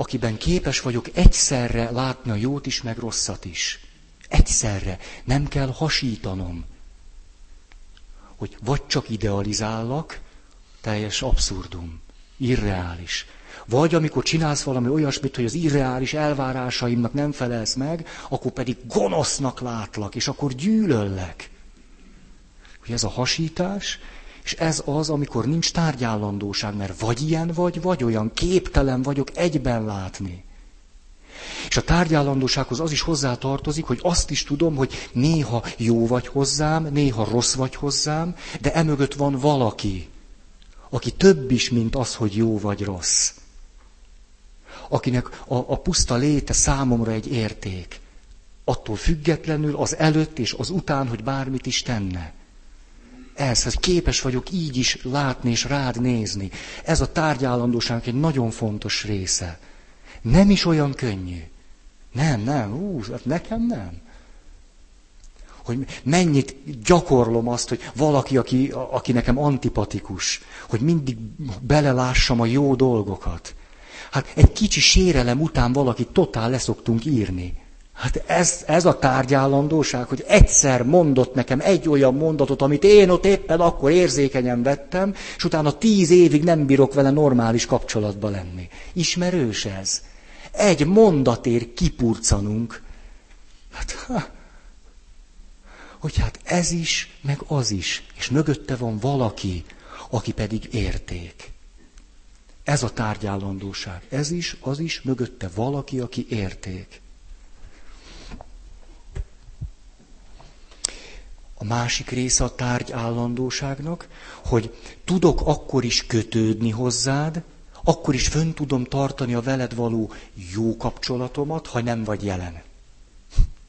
akiben képes vagyok egyszerre látni a jót is, meg rosszat is. Egyszerre. Nem kell hasítanom. Hogy vagy csak idealizállak, teljes abszurdum, irreális. Vagy amikor csinálsz valami olyasmit, hogy az irreális elvárásaimnak nem felelsz meg, akkor pedig gonosznak látlak, és akkor gyűlöllek. Hogy ez a hasítás, és ez az, amikor nincs tárgyállandóság, mert vagy ilyen vagy, vagy olyan, képtelen vagyok egyben látni. És a tárgyállandósághoz az is hozzá tartozik, hogy azt is tudom, hogy néha jó vagy hozzám, néha rossz vagy hozzám, de emögött van valaki, aki több is, mint az, hogy jó vagy rossz. Akinek a, a puszta léte számomra egy érték. Attól függetlenül az előtt és az után, hogy bármit is tenne ez, hogy képes vagyok így is látni és rád nézni. Ez a tárgyállandóság egy nagyon fontos része. Nem is olyan könnyű. Nem, nem, ú, hát nekem nem. Hogy mennyit gyakorlom azt, hogy valaki, aki, aki nekem antipatikus, hogy mindig belelássam a jó dolgokat. Hát egy kicsi sérelem után valaki totál leszoktunk írni. Hát ez, ez a tárgyállandóság, hogy egyszer mondott nekem egy olyan mondatot, amit én ott éppen akkor érzékenyen vettem, és utána tíz évig nem bírok vele normális kapcsolatba lenni. Ismerős ez? Egy mondatér kipurcanunk. Hát, ha, hogy hát ez is, meg az is, és mögötte van valaki, aki pedig érték. Ez a tárgyállandóság. Ez is, az is, mögötte valaki, aki érték. A másik része a tárgy állandóságnak, hogy tudok akkor is kötődni hozzád, akkor is fönn tudom tartani a veled való jó kapcsolatomat, ha nem vagy jelen.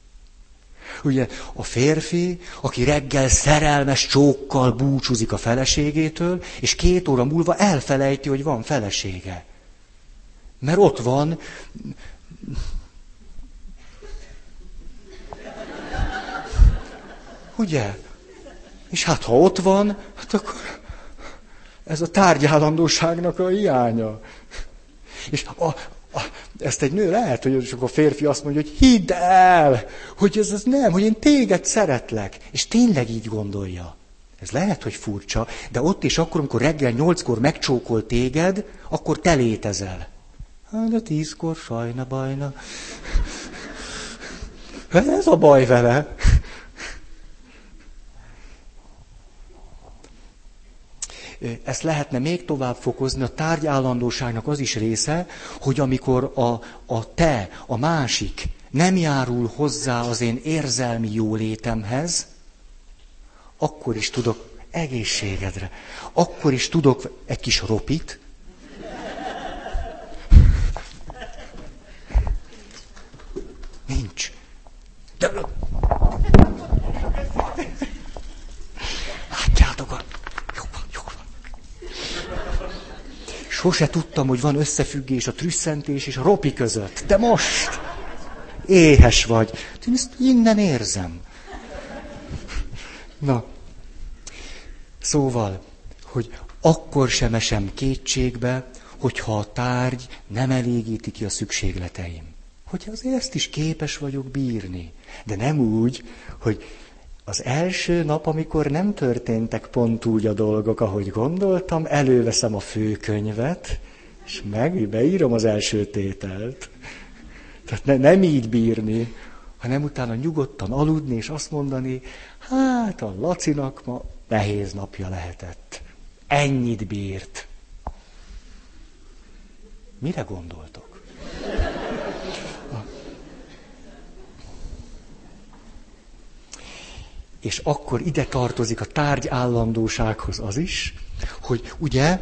Ugye a férfi, aki reggel szerelmes csókkal búcsúzik a feleségétől, és két óra múlva elfelejti, hogy van felesége. Mert ott van Ugye? És hát ha ott van, hát akkor ez a tárgyállandóságnak a hiánya. És a, a, ezt egy nő lehet, hogy csak a férfi azt mondja, hogy hidd el, hogy ez az nem, hogy én téged szeretlek. És tényleg így gondolja. Ez lehet, hogy furcsa, de ott is akkor, amikor reggel nyolckor megcsókol téged, akkor te létezel. Hát, de tízkor sajna bajna. Ez a baj vele. Ezt lehetne még tovább fokozni, a tárgy állandóságnak az is része, hogy amikor a, a te, a másik nem járul hozzá az én érzelmi jólétemhez, akkor is tudok egészségedre, akkor is tudok egy kis ropit, Nincs. De... Látjátok, a Sose tudtam, hogy van összefüggés a trüsszentés és a ropi között. De most éhes vagy. Én ezt innen érzem. Na, szóval, hogy akkor sem esem kétségbe, hogyha a tárgy nem elégíti ki a szükségleteim. Hogy azért ezt is képes vagyok bírni. De nem úgy, hogy az első nap, amikor nem történtek pont úgy a dolgok, ahogy gondoltam, előveszem a főkönyvet, és meg beírom az első tételt. Tehát ne, nem így bírni, hanem utána nyugodtan aludni, és azt mondani, hát a Lacinak ma nehéz napja lehetett. Ennyit bírt. Mire gondoltok? És akkor ide tartozik a tárgy állandósághoz az is, hogy ugye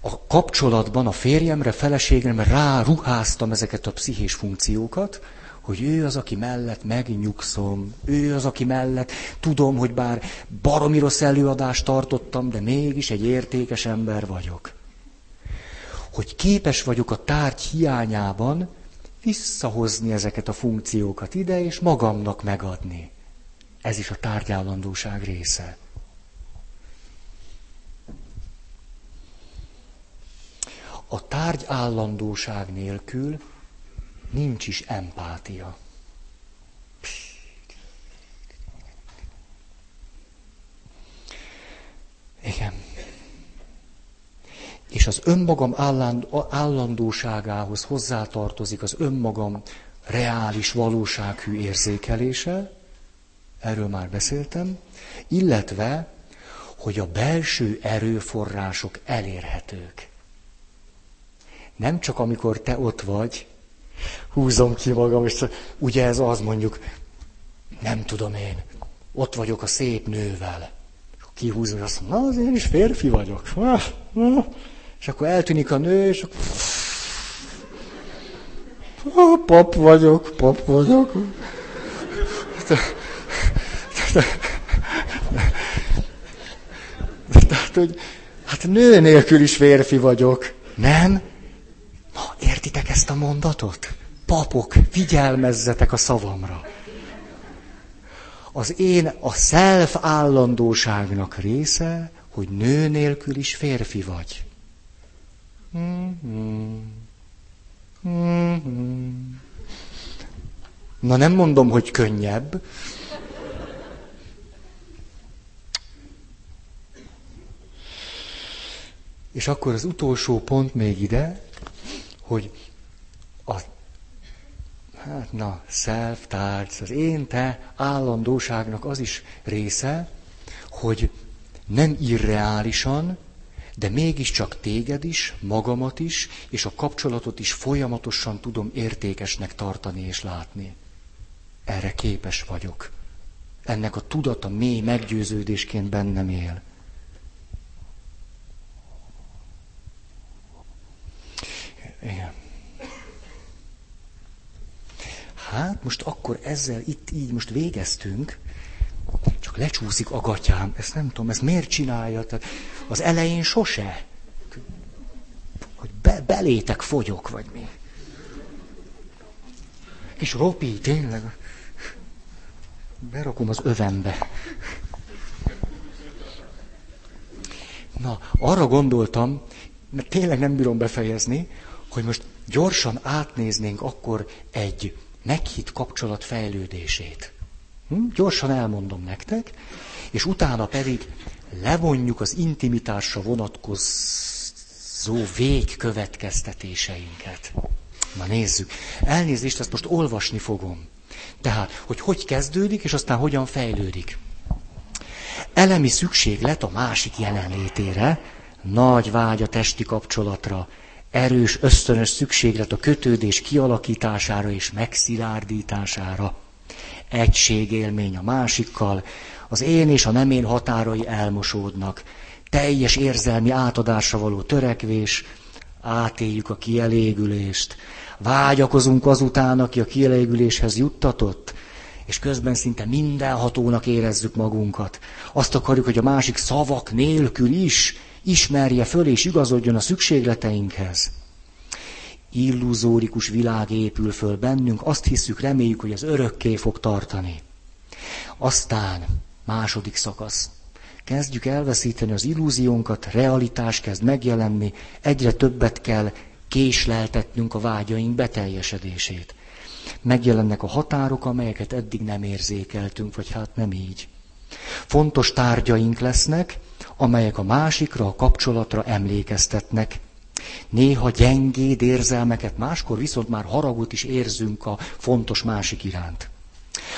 a kapcsolatban a férjemre, feleségemre ráruháztam ezeket a pszichés funkciókat, hogy ő az, aki mellett megnyugszom, ő az, aki mellett tudom, hogy bár baromi rossz előadást tartottam, de mégis egy értékes ember vagyok. Hogy képes vagyok a tárgy hiányában visszahozni ezeket a funkciókat ide, és magamnak megadni. Ez is a tárgyállandóság része. A tárgy állandóság nélkül nincs is empátia. Igen. És az önmagam állandóságához hozzátartozik az önmagam reális valósághű érzékelése, erről már beszéltem, illetve, hogy a belső erőforrások elérhetők. Nem csak amikor te ott vagy, húzom ki magam, és ugye ez az mondjuk, nem tudom én, ott vagyok a szép nővel. Kihúzom, és azt mondom, na, az én is férfi vagyok. És akkor eltűnik a nő, és akkor... Pap vagyok, pap vagyok. Tehát, hogy hát nő nélkül is férfi vagyok. Nem? Na, értitek ezt a mondatot? Papok, figyelmezzetek a szavamra. Az én a self állandóságnak része, hogy nő nélkül is férfi vagy. Na nem mondom, hogy könnyebb, És akkor az utolsó pont még ide, hogy a, hát na, self tárc, az én te állandóságnak az is része, hogy nem irreálisan, de mégiscsak téged is, magamat is, és a kapcsolatot is folyamatosan tudom értékesnek tartani és látni. Erre képes vagyok. ennek a tudata mély meggyőződésként bennem él. Igen. Hát most akkor ezzel itt így most végeztünk, csak lecsúszik a gatyám, ezt nem tudom, ezt miért csinálja, tehát az elején sose. Hogy be, belétek fogyok, vagy mi. És Ropi, tényleg, berakom az övembe. Na, arra gondoltam, mert tényleg nem bírom befejezni, hogy most gyorsan átnéznénk akkor egy meghitt kapcsolat fejlődését. Hm? Gyorsan elmondom nektek, és utána pedig levonjuk az intimitásra vonatkozó végkövetkeztetéseinket. Na nézzük. Elnézést, ezt most olvasni fogom. Tehát, hogy hogy kezdődik, és aztán hogyan fejlődik. Elemi szükséglet a másik jelenlétére, nagy vágy a testi kapcsolatra, erős, ösztönös szükséglet a kötődés kialakítására és megszilárdítására. Egységélmény a másikkal, az én és a nem én határai elmosódnak. Teljes érzelmi átadásra való törekvés, átéljük a kielégülést. Vágyakozunk azután, aki a kielégüléshez juttatott, és közben szinte mindenhatónak érezzük magunkat. Azt akarjuk, hogy a másik szavak nélkül is ismerje föl és igazodjon a szükségleteinkhez. Illuzórikus világ épül föl bennünk, azt hiszük, reméljük, hogy ez örökké fog tartani. Aztán második szakasz. Kezdjük elveszíteni az illúziónkat, realitás kezd megjelenni, egyre többet kell késleltetnünk a vágyaink beteljesedését. Megjelennek a határok, amelyeket eddig nem érzékeltünk, vagy hát nem így. Fontos tárgyaink lesznek, amelyek a másikra, a kapcsolatra emlékeztetnek. Néha gyengéd érzelmeket, máskor viszont már haragot is érzünk a fontos másik iránt.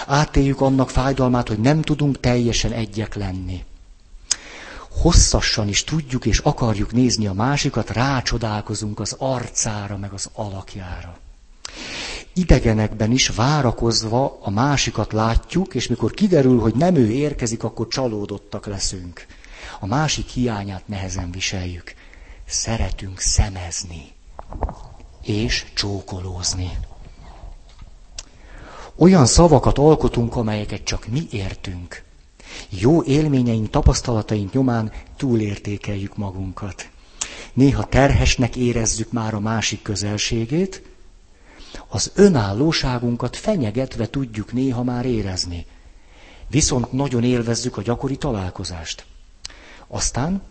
Átéljük annak fájdalmát, hogy nem tudunk teljesen egyek lenni. Hosszassan is tudjuk és akarjuk nézni a másikat, rácsodálkozunk az arcára, meg az alakjára. Idegenekben is várakozva a másikat látjuk, és mikor kiderül, hogy nem ő érkezik, akkor csalódottak leszünk a másik hiányát nehezen viseljük. Szeretünk szemezni és csókolózni. Olyan szavakat alkotunk, amelyeket csak mi értünk. Jó élményeink, tapasztalataink nyomán túlértékeljük magunkat. Néha terhesnek érezzük már a másik közelségét, az önállóságunkat fenyegetve tudjuk néha már érezni. Viszont nagyon élvezzük a gyakori találkozást. Aztán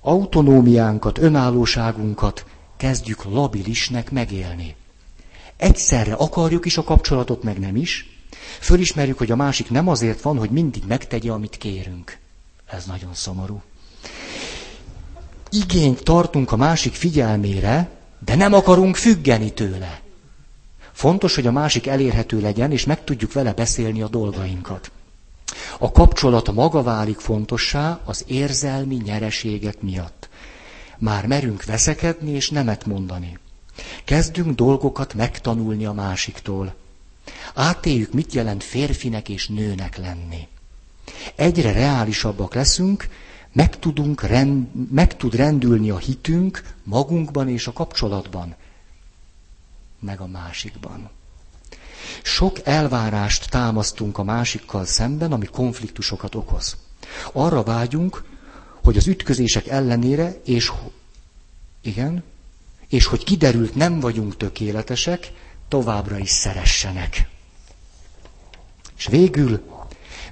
autonómiánkat, önállóságunkat kezdjük labilisnek megélni. Egyszerre akarjuk is a kapcsolatot, meg nem is. Fölismerjük, hogy a másik nem azért van, hogy mindig megtegye, amit kérünk. Ez nagyon szomorú. Igényt tartunk a másik figyelmére, de nem akarunk függeni tőle. Fontos, hogy a másik elérhető legyen, és meg tudjuk vele beszélni a dolgainkat. A kapcsolat maga válik fontossá az érzelmi nyereségek miatt. Már merünk veszekedni és nemet mondani. Kezdünk dolgokat megtanulni a másiktól. Átéljük, mit jelent férfinek és nőnek lenni. Egyre reálisabbak leszünk, meg, tudunk rend, meg tud rendülni a hitünk magunkban és a kapcsolatban, meg a másikban. Sok elvárást támasztunk a másikkal szemben, ami konfliktusokat okoz. Arra vágyunk, hogy az ütközések ellenére, és igen, és hogy kiderült, nem vagyunk tökéletesek, továbbra is szeressenek. És végül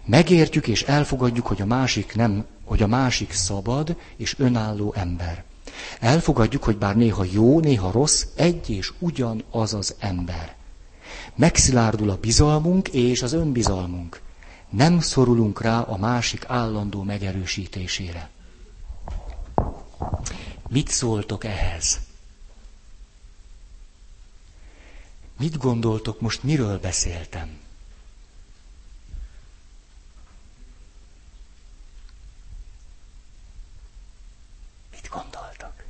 megértjük és elfogadjuk, hogy a másik nem, hogy a másik szabad és önálló ember. Elfogadjuk, hogy bár néha jó, néha rossz, egy és ugyanaz az ember. Megszilárdul a bizalmunk és az önbizalmunk. Nem szorulunk rá a másik állandó megerősítésére. Mit szóltok ehhez? Mit gondoltok most, miről beszéltem? Mit gondoltok?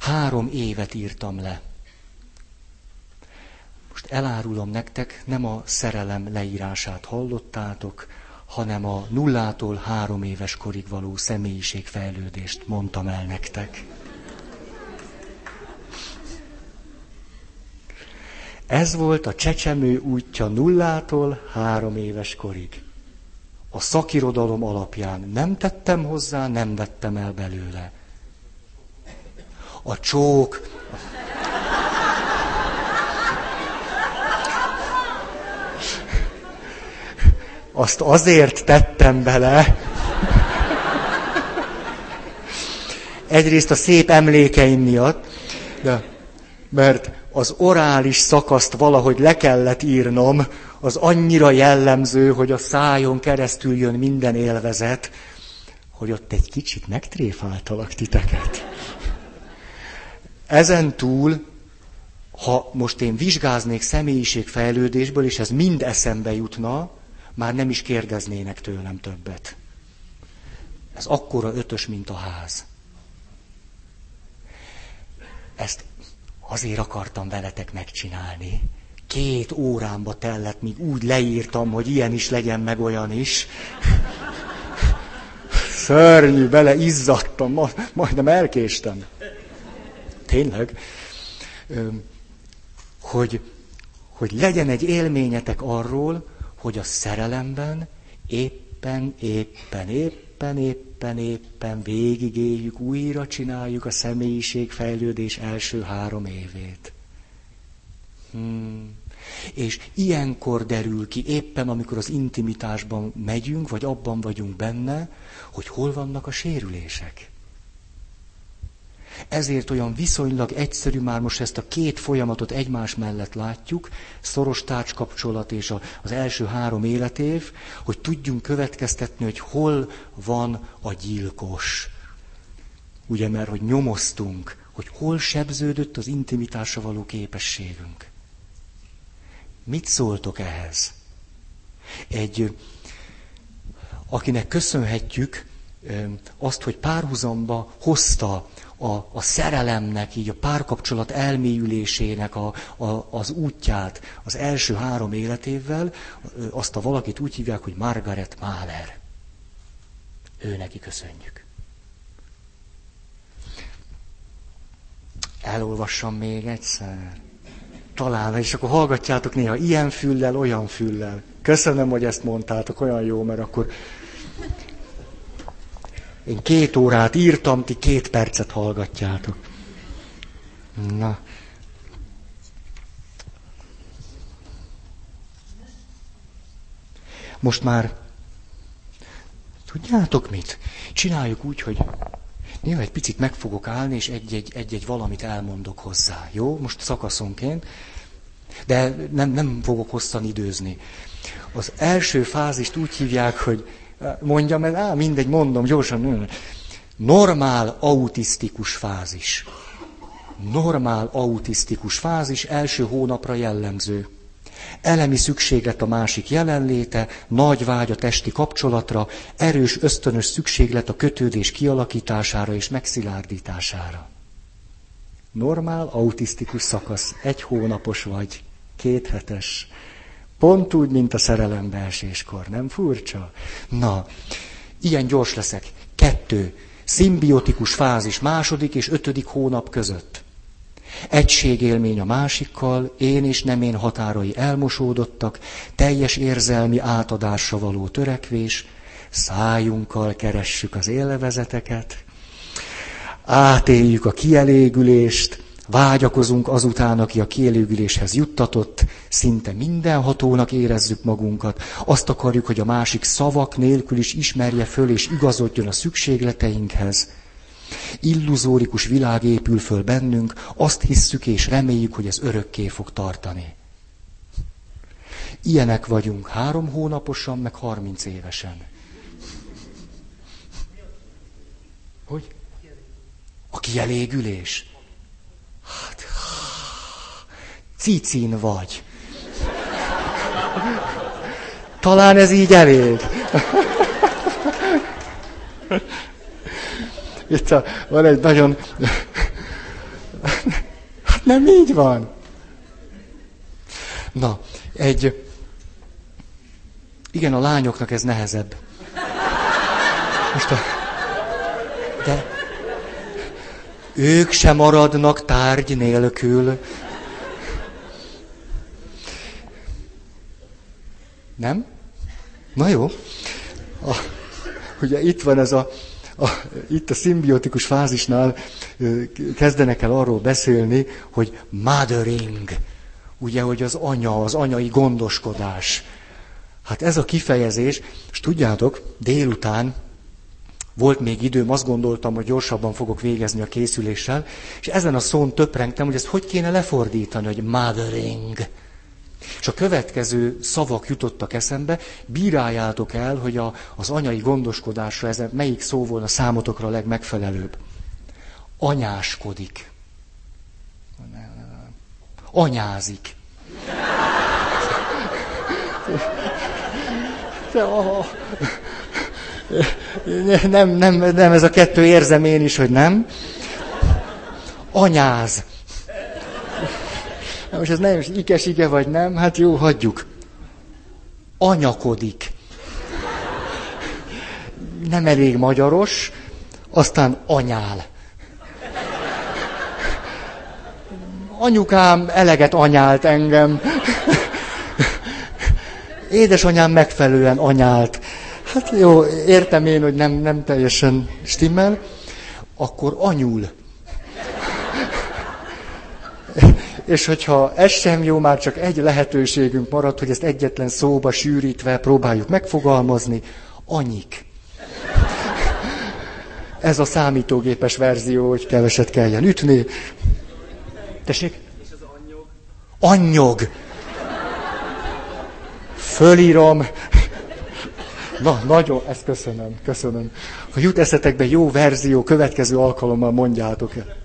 Három évet írtam le. Most elárulom nektek, nem a szerelem leírását hallottátok, hanem a nullától három éves korig való személyiségfejlődést mondtam el nektek. Ez volt a csecsemő útja nullától három éves korig. A szakirodalom alapján nem tettem hozzá, nem vettem el belőle. A csók, azt azért tettem bele, egyrészt a szép emlékeim miatt, de mert az orális szakaszt valahogy le kellett írnom, az annyira jellemző, hogy a szájon keresztül jön minden élvezet, hogy ott egy kicsit megtréfáltalak titeket. Ezen túl, ha most én vizsgáznék személyiségfejlődésből, és ez mind eszembe jutna, már nem is kérdeznének tőlem többet. Ez akkora ötös, mint a ház. Ezt azért akartam veletek megcsinálni. Két órámba tellett, míg úgy leírtam, hogy ilyen is legyen, meg olyan is. Szörnyű, bele izzadtam, majdnem elkéstem. Tényleg. Hogy, hogy legyen egy élményetek arról, hogy a szerelemben éppen, éppen, éppen, éppen, éppen végigéljük, újra csináljuk a személyiségfejlődés első három évét. Hmm. És ilyenkor derül ki, éppen amikor az intimitásban megyünk, vagy abban vagyunk benne, hogy hol vannak a sérülések. Ezért olyan viszonylag egyszerű már most ezt a két folyamatot egymás mellett látjuk, szoros tárcskapcsolat és az első három életév, hogy tudjunk következtetni, hogy hol van a gyilkos. Ugye, mert hogy nyomoztunk, hogy hol sebződött az intimitásra való képességünk. Mit szóltok ehhez? Egy, akinek köszönhetjük azt, hogy párhuzamba hozta a, a szerelemnek, így a párkapcsolat elmélyülésének a, a, az útját az első három életével, azt a valakit úgy hívják, hogy Margaret Mahler. Ő neki köszönjük. Elolvassam még egyszer. Talán, és akkor hallgatjátok néha ilyen füllel, olyan füllel. Köszönöm, hogy ezt mondtátok, olyan jó, mert akkor én két órát írtam, ti két percet hallgatjátok. Na. Most már tudjátok mit? Csináljuk úgy, hogy néha egy picit meg fogok állni, és egy-egy, egy-egy valamit elmondok hozzá. Jó? Most szakaszonként. De nem, nem fogok hosszan időzni. Az első fázist úgy hívják, hogy mondjam el, á, mindegy, mondom gyorsan. Normál autisztikus fázis. Normál autisztikus fázis első hónapra jellemző. Elemi szükséglet a másik jelenléte, nagy vágy a testi kapcsolatra, erős ösztönös szükséglet a kötődés kialakítására és megszilárdítására. Normál autisztikus szakasz. Egy hónapos vagy, két hetes. Pont úgy, mint a szerelembeeséskor. Nem furcsa? Na, ilyen gyors leszek. Kettő. Szimbiotikus fázis második és ötödik hónap között. Egységélmény a másikkal, én és nem én határai elmosódottak, teljes érzelmi átadásra való törekvés, szájunkkal keressük az élvezeteket, átéljük a kielégülést, Vágyakozunk azután, aki a kielégüléshez juttatott, szinte mindenhatónak érezzük magunkat. Azt akarjuk, hogy a másik szavak nélkül is ismerje föl és igazodjon a szükségleteinkhez. Illuzórikus világ épül föl bennünk, azt hisszük és reméljük, hogy ez örökké fog tartani. Ilyenek vagyunk három hónaposan, meg harminc évesen. Hogy? A kielégülés. Hát, cicin vagy. Talán ez így elég. Itt a, van egy nagyon... Hát nem így van. Na, egy... Igen, a lányoknak ez nehezebb. Most a... De ők sem maradnak tárgy nélkül. Nem? Na jó. A, ugye itt van ez a, a, itt a szimbiotikus fázisnál kezdenek el arról beszélni, hogy mothering, ugye, hogy az anya, az anyai gondoskodás. Hát ez a kifejezés, és tudjátok, délután volt még időm, azt gondoltam, hogy gyorsabban fogok végezni a készüléssel, és ezen a szón töprengtem, hogy ezt hogy kéne lefordítani, hogy mothering. És a következő szavak jutottak eszembe, bíráljátok el, hogy a, az anyai gondoskodásra ez melyik szó volna számotokra a legmegfelelőbb. Anyáskodik. Anyázik. Nem, nem, nem, ez a kettő érzem én is, hogy nem. Anyáz. Most ez nem is ikes-ige vagy nem, hát jó, hagyjuk. Anyakodik. Nem elég magyaros, aztán anyál. Anyukám eleget anyált engem. Édesanyám megfelelően anyált. Hát jó, értem én, hogy nem, nem teljesen stimmel. Akkor anyul. És hogyha ez sem jó, már csak egy lehetőségünk maradt, hogy ezt egyetlen szóba sűrítve próbáljuk megfogalmazni, anyik. Ez a számítógépes verzió, hogy keveset kelljen ütni. Tessék? És az annyog? Annyog. Fölírom. Na, nagyon, ezt köszönöm, köszönöm. Ha jut eszetekbe jó verzió, következő alkalommal mondjátok el.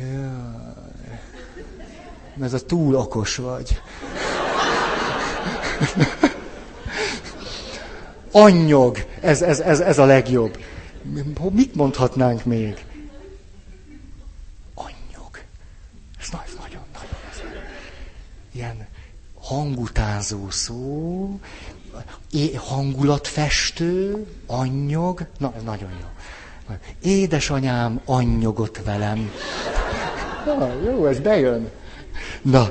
Jaj. Ez a túl okos vagy. Annyog, ez, ez, ez, ez a legjobb. Mit mondhatnánk még? Annyog. Ez nagyon, nagyon, nagyon. Ilyen hangutázó szó, hangulatfestő, annyog. Na, nagyon jó. Édesanyám annyogott velem. Na, jó, ez bejön. Na.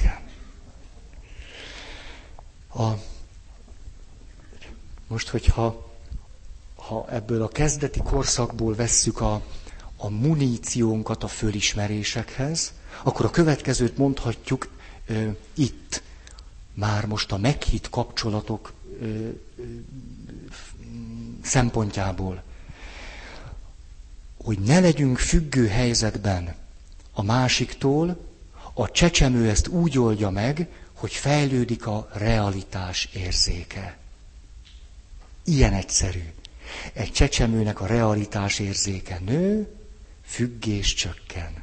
Igen. A, most, hogyha ha ebből a kezdeti korszakból vesszük a, a muníciónkat a fölismerésekhez, akkor a következőt mondhatjuk ö, itt. Már most a meghitt kapcsolatok ö, ö, szempontjából hogy ne legyünk függő helyzetben a másiktól, a csecsemő ezt úgy oldja meg, hogy fejlődik a realitás érzéke. Ilyen egyszerű. Egy csecsemőnek a realitás érzéke nő, függés csökken.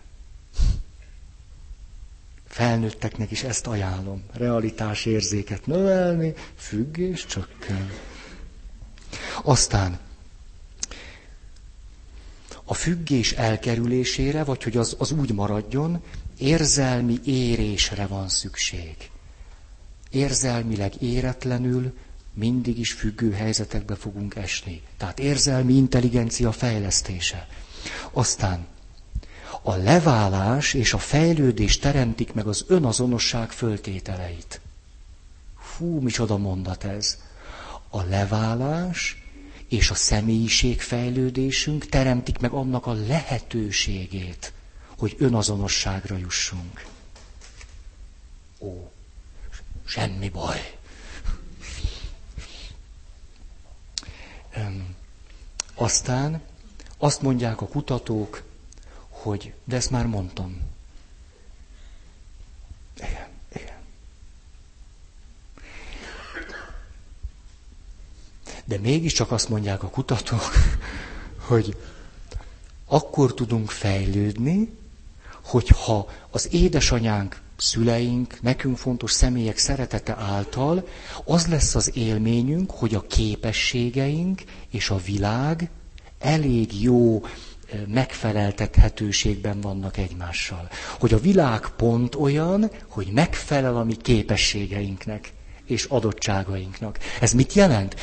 Felnőtteknek is ezt ajánlom. Realitás érzéket növelni, függés csökken. Aztán a függés elkerülésére, vagy hogy az, az úgy maradjon, érzelmi érésre van szükség. Érzelmileg éretlenül mindig is függő helyzetekbe fogunk esni. Tehát érzelmi intelligencia fejlesztése. Aztán a leválás és a fejlődés teremtik meg az önazonosság föltételeit. Fú, micsoda mondat ez. A leválás és a személyiségfejlődésünk teremtik meg annak a lehetőségét, hogy önazonosságra jussunk. Ó, semmi baj. Aztán azt mondják a kutatók, hogy, de ezt már mondtam. Igen. De mégiscsak azt mondják a kutatók, hogy akkor tudunk fejlődni, hogyha az édesanyánk, szüleink, nekünk fontos személyek szeretete által az lesz az élményünk, hogy a képességeink és a világ elég jó megfeleltethetőségben vannak egymással. Hogy a világ pont olyan, hogy megfelel a mi képességeinknek és adottságainknak. Ez mit jelent?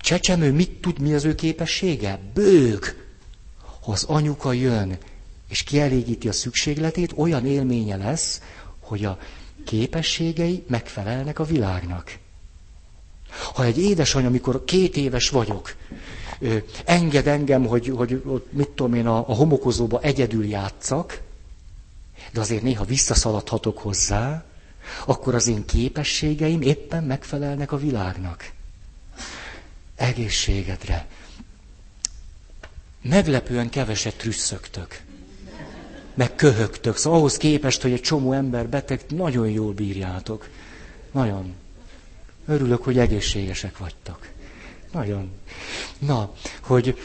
Csecsemő mit tud, mi az ő képessége? Bőg. Ha az anyuka jön, és kielégíti a szükségletét, olyan élménye lesz, hogy a képességei megfelelnek a világnak. Ha egy édesanyja, amikor két éves vagyok, enged engem, hogy, hogy mit tudom én, a, a homokozóba egyedül játszak, de azért néha visszaszaladhatok hozzá, akkor az én képességeim éppen megfelelnek a világnak. Egészségedre. Meglepően keveset trüsszögtök. Meg köhögtök. Szóval ahhoz képest, hogy egy csomó ember beteg, nagyon jól bírjátok. Nagyon. Örülök, hogy egészségesek vagytok. Nagyon. Na, hogy...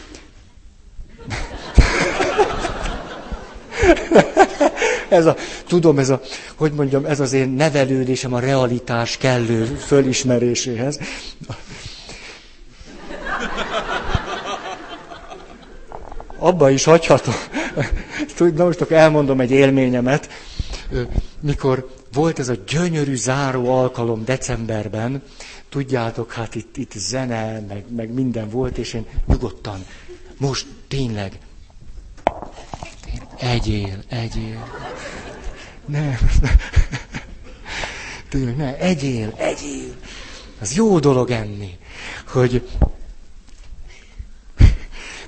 ez a, tudom, ez a, hogy mondjam, ez az én nevelődésem a realitás kellő fölismeréséhez. Abba is hagyhatom. Na most akkor elmondom egy élményemet. Mikor volt ez a gyönyörű záró alkalom decemberben, tudjátok, hát itt, itt zene, meg, meg minden volt, és én nyugodtan, most tényleg, egyél, egyél. Nem, tényleg, ne, egyél, egyél. Az jó dolog enni, hogy,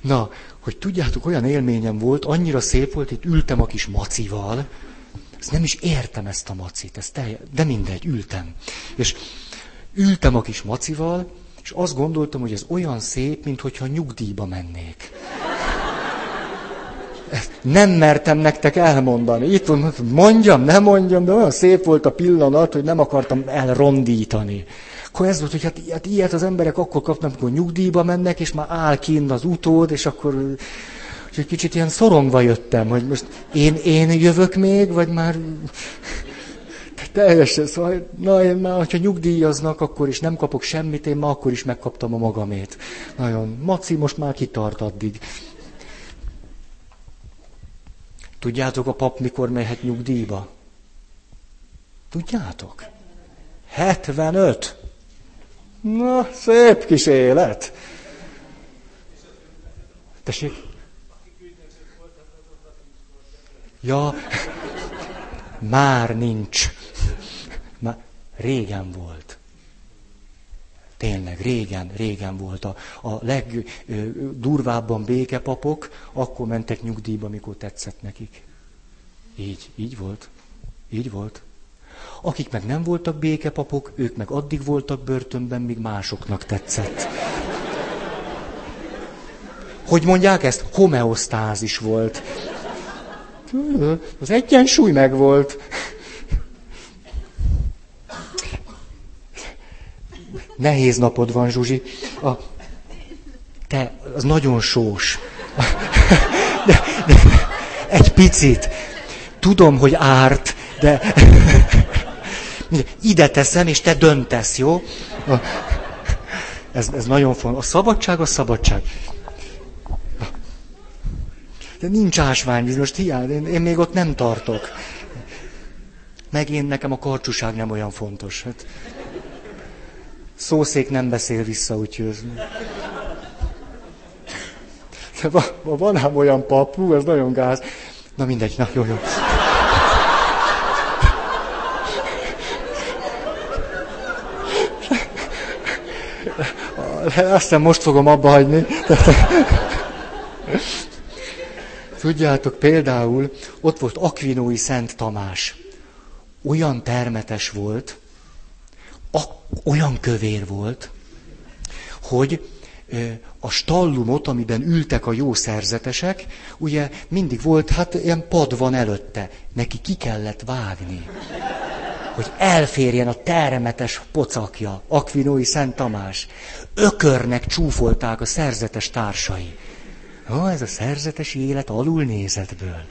na, hogy tudjátok, olyan élményem volt, annyira szép volt, itt ültem a kis macival, ezt nem is értem ezt a macit, ezt telj, de mindegy, ültem. És ültem a kis macival, és azt gondoltam, hogy ez olyan szép, mintha nyugdíjba mennék. Nem mertem nektek elmondani. Itt mondjam, nem mondjam, de olyan szép volt a pillanat, hogy nem akartam elrondítani. Akkor ez volt, hogy hát, hát ilyet az emberek akkor kapnak, amikor nyugdíjba mennek, és már áll kint az utód, és akkor és egy kicsit ilyen szorongva jöttem, hogy most én, én jövök még, vagy már teljesen, szóval, na én már, hogyha nyugdíjaznak, akkor is nem kapok semmit, én már akkor is megkaptam a magamét. Nagyon, Maci most már kitart addig. Tudjátok, a pap mikor mehet nyugdíjba? Tudjátok? 75. Na, szép kis élet. Tessék? Ja, már nincs. Régen volt. Tényleg, régen, régen volt. A, a legdurvábban békepapok akkor mentek nyugdíjba, amikor tetszett nekik. Így, így volt. Így volt. Akik meg nem voltak békepapok, ők meg addig voltak börtönben, míg másoknak tetszett. Hogy mondják ezt? Homeosztázis volt. Az egyensúly megvolt. Nehéz napod van, Zsuzsi. A, te, az nagyon sós. De, de, egy picit. Tudom, hogy árt, de ide teszem, és te döntesz, jó? Ez, ez nagyon fontos. A szabadság a szabadság. De nincs ásványvíz, most hiány, én, én még ott nem tartok. Meg én, nekem a karcsuság nem olyan fontos. Hát, szószék nem beszél vissza, úgyhogy... De van, van ám olyan papú, ez nagyon gáz. Na mindegy, na jó, jó. Aztán most fogom abba hagyni. Tudjátok, például ott volt Akvinói Szent Tamás. Olyan termetes volt, olyan kövér volt, hogy a stallumot, amiben ültek a jó szerzetesek, ugye mindig volt, hát ilyen pad van előtte. Neki ki kellett vágni, hogy elférjen a termetes pocakja, Akvinói Szent Tamás. Ökörnek csúfolták a szerzetes társai. Ó, ez a szerzetes élet alulnézetből.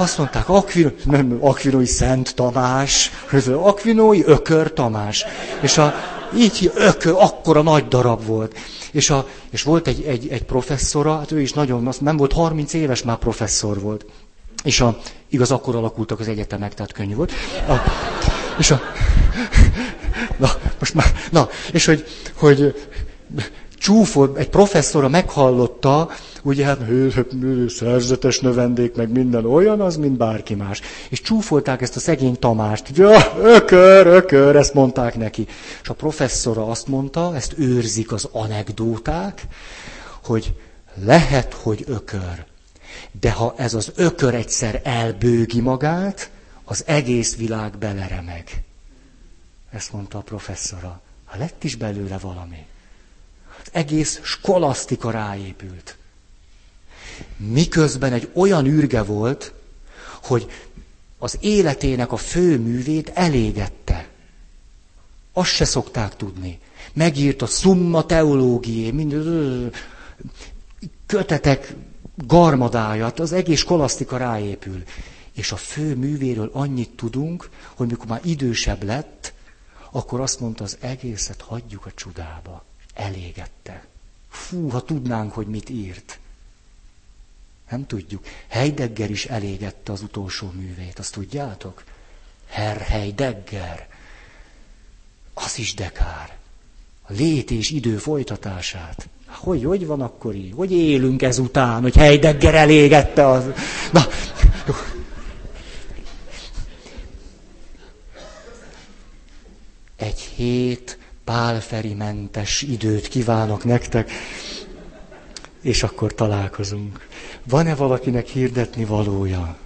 Azt mondták, Aquino, nem, Aquinoi Szent Tamás, Aquinoi Ökör Tamás. És a, így ökö, akkora nagy darab volt. És, a, és volt egy, egy, egy professzora, hát ő is nagyon, azt nem volt 30 éves, már professzor volt. És a, igaz, akkor alakultak az egyetemek, tehát könnyű volt. A, és a, na, most már, na, és hogy, hogy csúfolt, egy professzora meghallotta, ugye hát szerzetes növendék, meg minden olyan, az, mint bárki más. És csúfolták ezt a szegény Tamást. Ja, ökör, ökör, ezt mondták neki. És a professzora azt mondta, ezt őrzik az anekdóták, hogy lehet, hogy ökör. De ha ez az ökör egyszer elbőgi magát, az egész világ beleremeg. Ezt mondta a professzora. Ha lett is belőle valami. Az egész skolasztika ráépült. Miközben egy olyan űrge volt, hogy az életének a fő művét elégette. Azt se szokták tudni. Megírt a Summa Teológié, mind, kötetek garmadáját, az egész skolasztika ráépül. És a fő művéről annyit tudunk, hogy mikor már idősebb lett, akkor azt mondta, az egészet hagyjuk a csodába. Elégette. Fú, ha tudnánk, hogy mit írt. Nem tudjuk. Heidegger is elégette az utolsó művét, azt tudjátok? Herr Heidegger. Az is dekár. A lét és idő folytatását. Hogy, hogy van akkor így? Hogy élünk ezután, hogy Heidegger elégette az... Na, jó. Egy hét pálferimentes időt kívánok nektek, és akkor találkozunk. Van-e valakinek hirdetni valója?